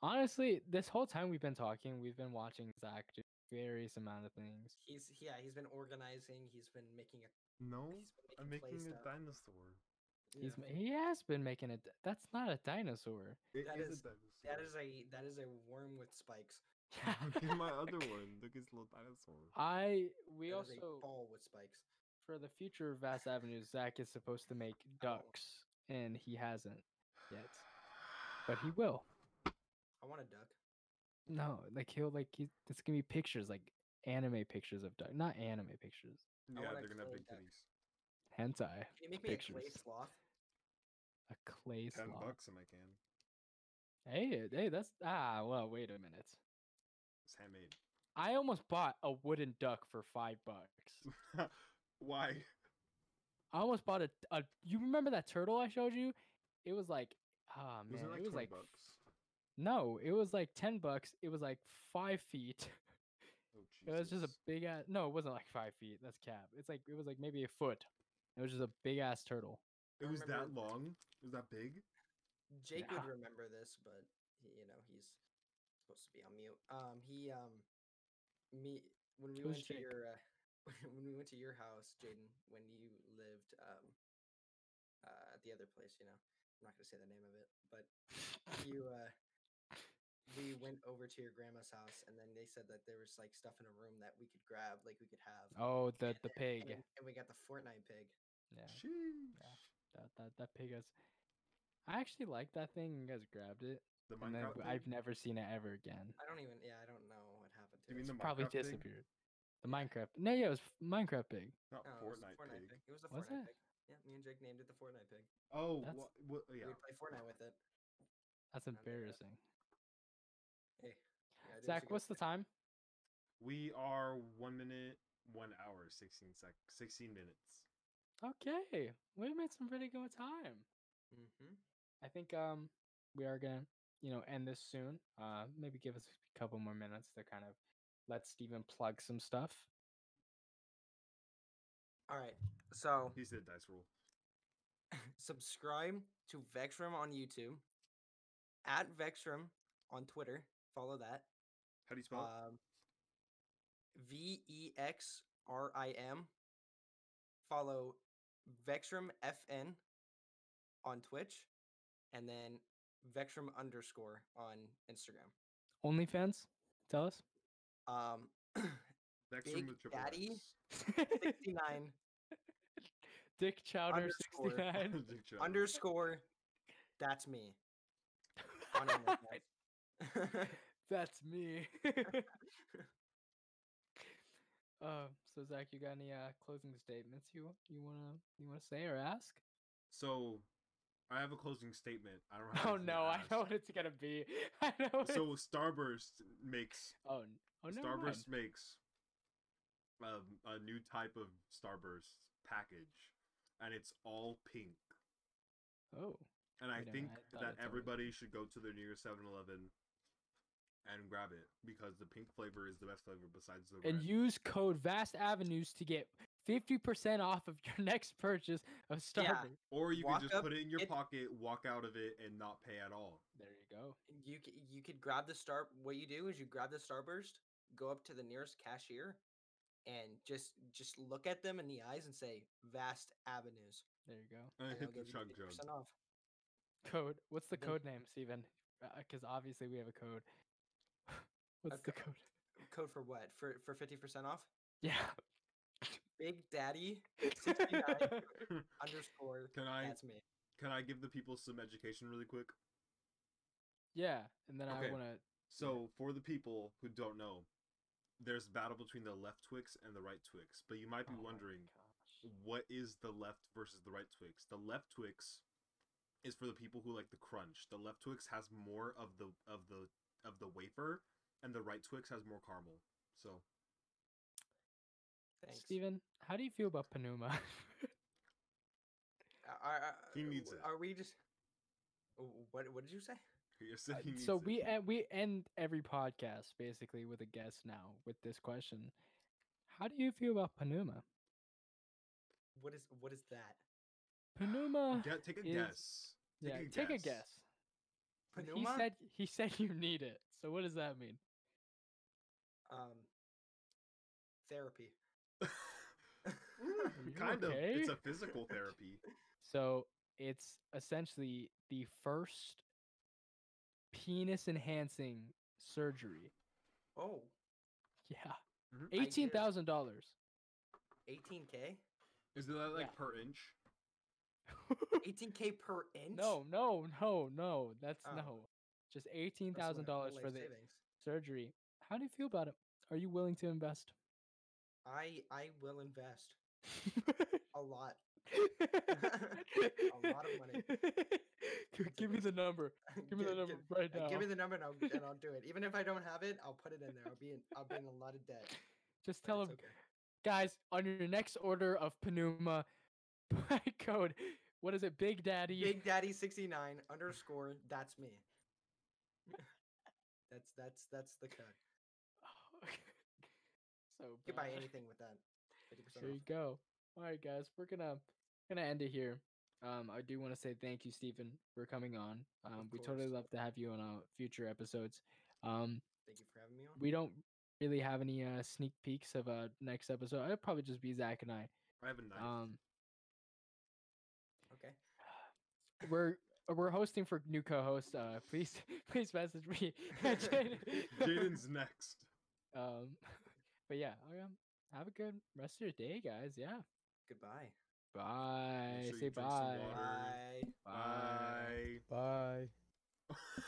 Honestly, this whole time we've been talking, we've been watching Zak do various amount of things.
he's yeah, he's been organizing. He's been making a.
No,
He's
I'm
making,
making a
stuff.
dinosaur.
He's
yeah.
ma- he has been making it. That's not a dinosaur.
It
That
is
is-
a dinosaur.
That is a that is a worm with spikes. [LAUGHS] [LAUGHS]
Look at my other [LAUGHS] one. Look at his little dinosaur.
I we
That is
also
a ball with spikes.
for the future of Vast Avenues, Zak is supposed to make
Oh.
ducks, and he hasn't yet, but he [SIGHS] will.
I want a duck.
No, like he'll like he. It's gonna be pictures, like anime pictures of duck, not anime pictures.
Yeah,
want a
they're gonna have
clay
big
duck.
titties.
Hentai,
Can you make me a clay
Pictures.
sloth?
a clay
Ten
sloth.
bucks and I can.
Hey, hey, that's ah. Well, wait a minute.
It's handmade.
I almost bought a wooden duck for five bucks. [LAUGHS]
Why?
I almost bought a, a. You remember that turtle I showed you? It was like, ah man,
Was it like
it was
20
like
bucks?
No, it was like ten bucks. It was like five feet.
Oh,
It was just a big ass. No, it wasn't like five feet. That's cap. It's like it was like maybe a foot. It was just a big ass turtle.
It was that long. It was that big.
Jake
Yeah.
would remember this, but he, you know he's supposed to be on mute. Um, he um, me when we
Who's
went to your uh, [LAUGHS] when we went to your house, Jaden, when you lived um, uh, at the other place, you know, I'm not gonna say the name of it, but you uh, we went over to your grandma's house, and then they said that there was like stuff in a room that we could grab, like we could have.
Oh, the
and
the pig.
And, and we got the Fortnite pig.
Yeah,
Sheesh.
that that that pig is. I actually like that thing. You guys grabbed it,
The
and then
Minecraft. pig?
I've never seen it ever again.
I don't even. Yeah, I don't know what happened to
You
it.
mean the
Probably
Minecraft pig?
disappeared. The Minecraft. No, yeah, it was Minecraft pig.
Not
No, it was the
Fortnite, pig.
It was the
Was
Fortnite
it?
pig. Yeah, me and Jake named it the Fortnite pig.
Oh,
That's-
what? what yeah.
We'd play Fortnite with it.
That's embarrassing.
Hey, yeah, Zak,
what's the time?
We are one minute, one hour, sixteen sec, sixteen minutes.
Okay, we've made some pretty good time.
do. Mhm.
I think um we are gonna you know end this soon. Uh, maybe give us a couple more minutes to kind of let Stephen plug some stuff.
All right. So
He said dice roll. [LAUGHS]
subscribe to Vexrim on YouTube, at Vexrim on Twitter. Follow that.
How do you spell it?
Um, V E X R I M. Follow Vexrim FN on Twitch, and then Vexrim underscore on Instagram.
OnlyFans, tell us.
Um, [CLEARS THROAT]
Next
Big
room with triple
Daddy? [LAUGHS] [LAUGHS] 69
Dick Chowder sixty nine.
Underscore. That's me. [LAUGHS]
That's me. [LAUGHS] uh, so Zak, you got any uh closing statements you you wanna you wanna say or ask?
So, I have a closing statement. I don't have.
Oh no, I know what it's gonna be. [LAUGHS] I know.
So Starburst makes
oh, oh no.
Starburst makes um, a new type of Starburst package, and it's all pink.
Oh,
And I
a
think
I
that everybody should go to their nearest 7-Eleven and grab it because the pink flavor is the best flavor besides the
and
red.
use code Vast Avenues to get fifty percent off of your [LAUGHS] next purchase of
Yeah.
Starburst.
or you
walk
could just
up,
put it in your
it-
pocket, walk out of it, and not pay at all.
There you go.
you you could grab the star. What you do is you grab the Starburst, go up to the nearest cashier, and just just look at them in the eyes and say "Vast Avenues,"
There you go. [LAUGHS]
And
and
hit the chug jug.
50% off.
Code. What's the code name, Stephen? Uh, because obviously we have a code. What's the
co-
code?
Code for what? For for fifty percent off?
Yeah.
Big Daddy [LAUGHS] sixty nine underscore.
Can I
That's me.
can I give the people some education really quick?
yeah, and then
Okay.
I want to.
So for the people who don't know, there's battle between the left Twix and the right Twix. But you might
Oh
be wondering what is the left versus the right Twix? The left Twix is for the people who like the crunch. The left Twix has more of the of the of the wafer, and the right Twix has more caramel. So
Thanks.
Stephen, how do you feel about Penuma?
Are, [LAUGHS] are,
He needs
w-
it.
Are we just? What What did you say?
you said
Uh,
he needs
so
it.
we end, we end every podcast basically with a guess now with this question. How do you feel about Penuma?
What is What is that?
Penuma. [GASPS]
Get, take a
is-
guess. Take
yeah,
a
take a
guess.
guess. But He said he said [LAUGHS] you need it. So what does that mean?
Um. Therapy. [LAUGHS]
You
kind of. It's a physical therapy.
So it's essentially the first penis enhancing surgery.
oh,
Yeah.
Mhm.
Eighteen thousand dollars.
18k.
Is that like
Yeah.
per inch?
18k per [LAUGHS] inch.
no, no, no, no. That's
Oh.
no. Just eighteen
That's
thousand
what-
dollars for the
savings.
surgery. How do you feel about it? Are you willing to invest?
I I will invest a [LAUGHS] lot. [LAUGHS]
a
lot of money.
Give me the number. Give me the number right
uh, Give me the number and I'll, and I'll do it. Even if I don't have it, I'll put it in there. I'll be in I'll be in a lot of debt.
Just tell
it's
him,
okay.
guys, on your next order of Penuma, [LAUGHS] buy code. What is it, Big Daddy?
Big Daddy sixty nine underscore. That's me. that's that's that's the code. [LAUGHS]
so
You can buy anything with that. Fifty percent
There you go. All right, guys, we're gonna gonna end it here. Um, I do want to say thank you, Stephen, for coming on. Um, we totally love to have you on uh, future episodes. Um,
Thank you for having me on.
we don't really have any uh, sneak peeks of uh next episode. It'll probably just be Zak and I.
I have a knife.
Um,
okay. [SIGHS]
we're we're hosting for new co-host. Uh, please [LAUGHS] please message me. [LAUGHS]
Jaden's next.
Um, [LAUGHS] but yeah, um, have a good rest of your day, guys. Yeah.
Goodbye.
Bye.
sure
Say
drink some
bye.
Bye.
Bye.
Bye. [LAUGHS]